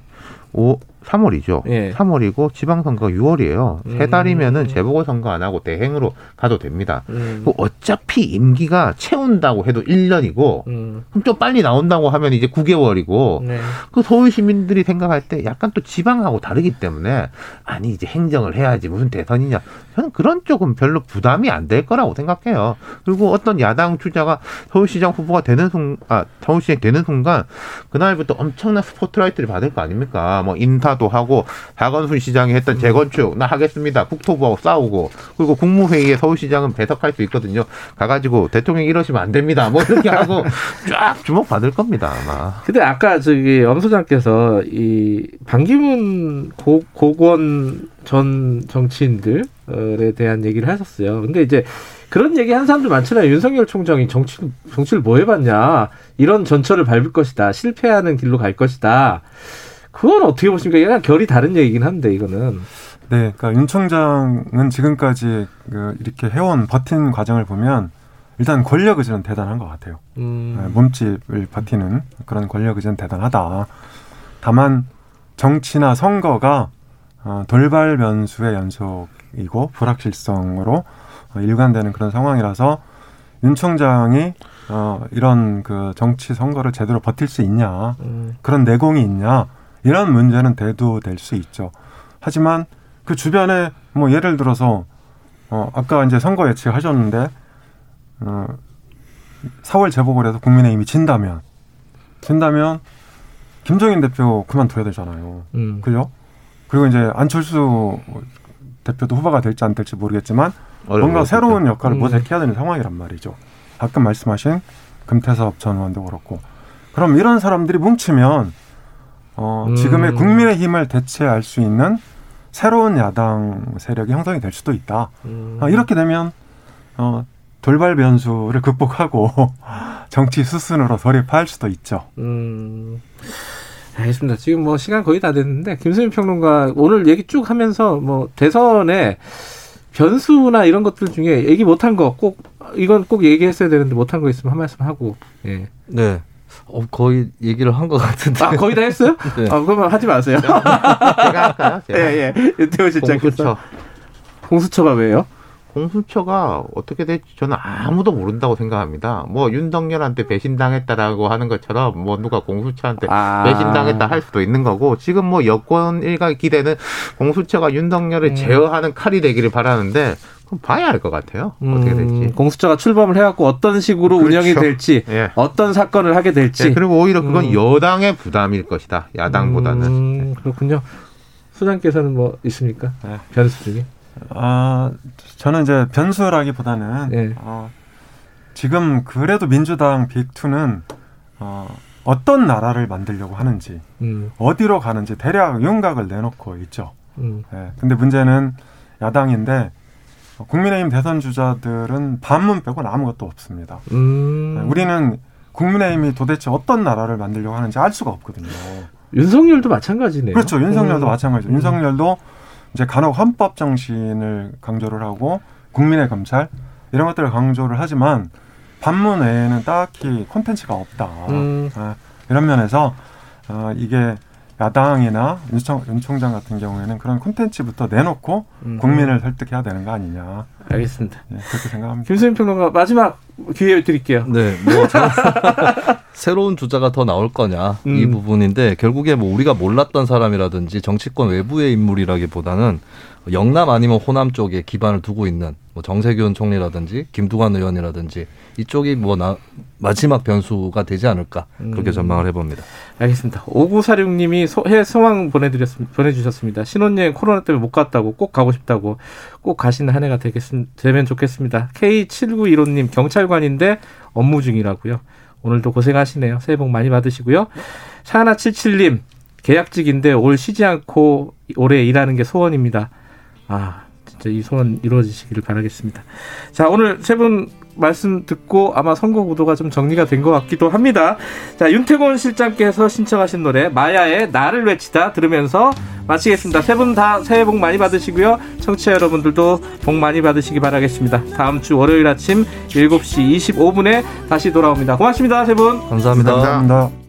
오 3월이죠. 예. 3월이고 지방선거가 6월이에요. 세 음. 달이면은 재보궐선거 안 하고 대행으로 가도 됩니다. 음. 그 어차피 임기가 채운다고 해도 1년이고 음. 그럼 좀 빨리 나온다고 하면 이제 9개월이고 네. 그 서울 시민들이 생각할 때 약간 또 지방하고 다르기 때문에 아니 이제 행정을 해야지 무슨 대선이냐 저는 그런 쪽은 별로 부담이 안 될 거라고 생각해요. 그리고 어떤 야당 주자가 서울시장 후보가 되는 순, 아 서울시장 되는 순간 그날부터 엄청난 스포트라이트를 받을 거 아닙니까? 뭐 인사 도 하고 박원순 시장이 했던 재건축 나 하겠습니다. 국토부하고 싸우고 그리고 국무회의에 서울시장은 배석할 수 있거든요. 가가지고 대통령 이러시면 안 됩니다. 뭐 이렇게 하고 쫙 주목 받을 겁니다 아마. 근데 아까 저기 엄 소장께서 이 반기문 고, 고건 전 정치인들에 대한 얘기를 하셨어요. 근데 이제 그런 얘기 한 사람들 많잖아요. 윤석열 총장이 정치 정치를 뭐 해봤냐 이런 전철을 밟을 것이다. 실패하는 길로 갈 것이다. 그건 어떻게 보십니까? 약간 결이 다른 얘기긴 한데 이거는. 네, 그러니까 윤 총장은 지금까지 그 이렇게 해온 버틴 과정을 보면 일단 권력 의지는 대단한 것 같아요. 음. 네, 몸집을 버티는 그런 권력 의지는 대단하다. 다만 정치나 선거가 어, 돌발 변수의 연속이고 불확실성으로 어, 일관되는 그런 상황이라서 윤 총장이 어, 이런 그 정치 선거를 제대로 버틸 수 있냐 음. 그런 내공이 있냐 이런 문제는 대두될 수 있죠. 하지만 그 주변에 뭐 예를 들어서 어, 아까 이제 선거 예측하셨는데 어, 4월 재보궐에서 국민의힘이 진다면 진다면 김종인 대표 그만둬야 되잖아요. 음. 그죠? 그리고 이제 안철수 대표도 후보가 될지 안 될지 모르겠지만 뭔가 새로운. 역할을 음. 모색해야 되는 상황이란 말이죠. 아까 말씀하신 금태섭 전 의원도 그렇고 그럼 이런 사람들이 뭉치면 어, 음. 지금의 국민의힘을 대체할 수 있는 새로운 야당 세력이 형성이 될 수도 있다. 음. 어, 이렇게 되면 어, 돌발 변수를 극복하고 정치 수순으로 돌입할 수도 있죠. 음. 알겠습니다. 지금 뭐 시간 거의 다 됐는데 김수민 평론가 오늘 얘기 쭉 하면서 뭐 대선에 변수나 이런 것들 중에 얘기 못한 거 꼭 이건 꼭 얘기했어야 되는데 못한 거 있으면 한 말씀 하고 예. 네. 어, 거의 얘기를 한 것 같은데. 아 거의 다 했어요? 네. 아 그러면 하지 마세요. 제가 할까요? 제가? 예 예. 윤태호 실장께서 공수처. 공수처가 왜요? 공수처가 어떻게 될지 저는 아무도 모른다고 생각합니다. 뭐 윤석열한테 배신당했다라고 하는 것처럼 뭐 누가 공수처한테 아. 배신당했다 할 수도 있는 거고 지금 뭐 여권 일각 기대는 공수처가 윤석열을 음. 제어하는 칼이 되기를 바라는데 그럼 봐야 알 것 같아요. 어떻게 될지. 음, 공수처가 출범을 해갖고 어떤 식으로 그렇죠. 운영이 될지, 예. 어떤 사건을 하게 될지. 네, 그리고 오히려 그건 음. 여당의 부담일 것이다. 야당보다는. 음, 그렇군요. 수장께서는 뭐 있습니까? 네. 변수 중에? 아, 저는 이제 변수라기보다는 네. 어, 지금 그래도 민주당 빅2는 어, 어떤 나라를 만들려고 하는지 음, 어디로 가는지 대략 윤곽을 내놓고 있죠. 음, 예, 근데 문제는 야당인데 어, 국민의힘 대선 주자들은 반문 빼고는 아무것도 없습니다. 음. 예, 우리는 국민의힘이 도대체 어떤 나라를 만들려고 하는지 알 수가 없거든요. 윤석열도 마찬가지네요. 그렇죠. 윤석열도 음. 마찬가지죠. 음. 윤석열도 이제 간혹 헌법 정신을 강조를 하고 국민의 검찰 이런 것들을 강조를 하지만 반문 외에는 딱히 콘텐츠가 없다. 음. 아, 이런 면에서 어, 이게 야당이나 윤, 총, 윤 총 장 같은 경우에는 그런 콘텐츠부터 내놓고 음. 국민을 설득해야 되는 거 아니냐. 알겠습니다. 예, 그렇게 생각합니다. 김수민 평론가 마지막 기회 드릴게요. 네, 뭐 저- 새로운 주자가 더 나올 거냐 이 음. 부분인데 결국에 뭐 우리가 몰랐던 사람이라든지 정치권 외부의 인물이라기보다는 영남 아니면 호남 쪽에 기반을 두고 있는 뭐 정세균 총리라든지 김두관 의원이라든지 이쪽이 뭐 나, 마지막 변수가 되지 않을까 그렇게 음. 전망을 해봅니다. 알겠습니다. 5946님이 소, 해 소망 보내드렸습니다. 보내주셨습니다. 신혼여행 코로나 때문에 못 갔다고 꼭 가고 싶다고 꼭 가시는 한 해가 되겠, 되면 좋겠습니다. K7915님 경찰관인데 업무 중이라고요. 오늘도 고생하시네요. 새해 복 많이 받으시고요. 샤나77님 계약직인데 올 쉬지 않고 올해 일하는 게 소원입니다. 아 진짜 이 소원 이루어지시기를 바라겠습니다. 자 오늘 세 분 말씀 듣고 아마 선거 구도가 좀 정리가 된 것 같기도 합니다. 자 윤태곤 실장께서 신청하신 노래 마야의 나를 외치다 들으면서 마치겠습니다. 세 분 다 새해 복 많이 받으시고요. 청취자 여러분들도 복 많이 받으시기 바라겠습니다. 다음 주 월요일 아침 7시 25분에 다시 돌아옵니다. 고맙습니다. 세 분. 감사합니다. 감사합니다.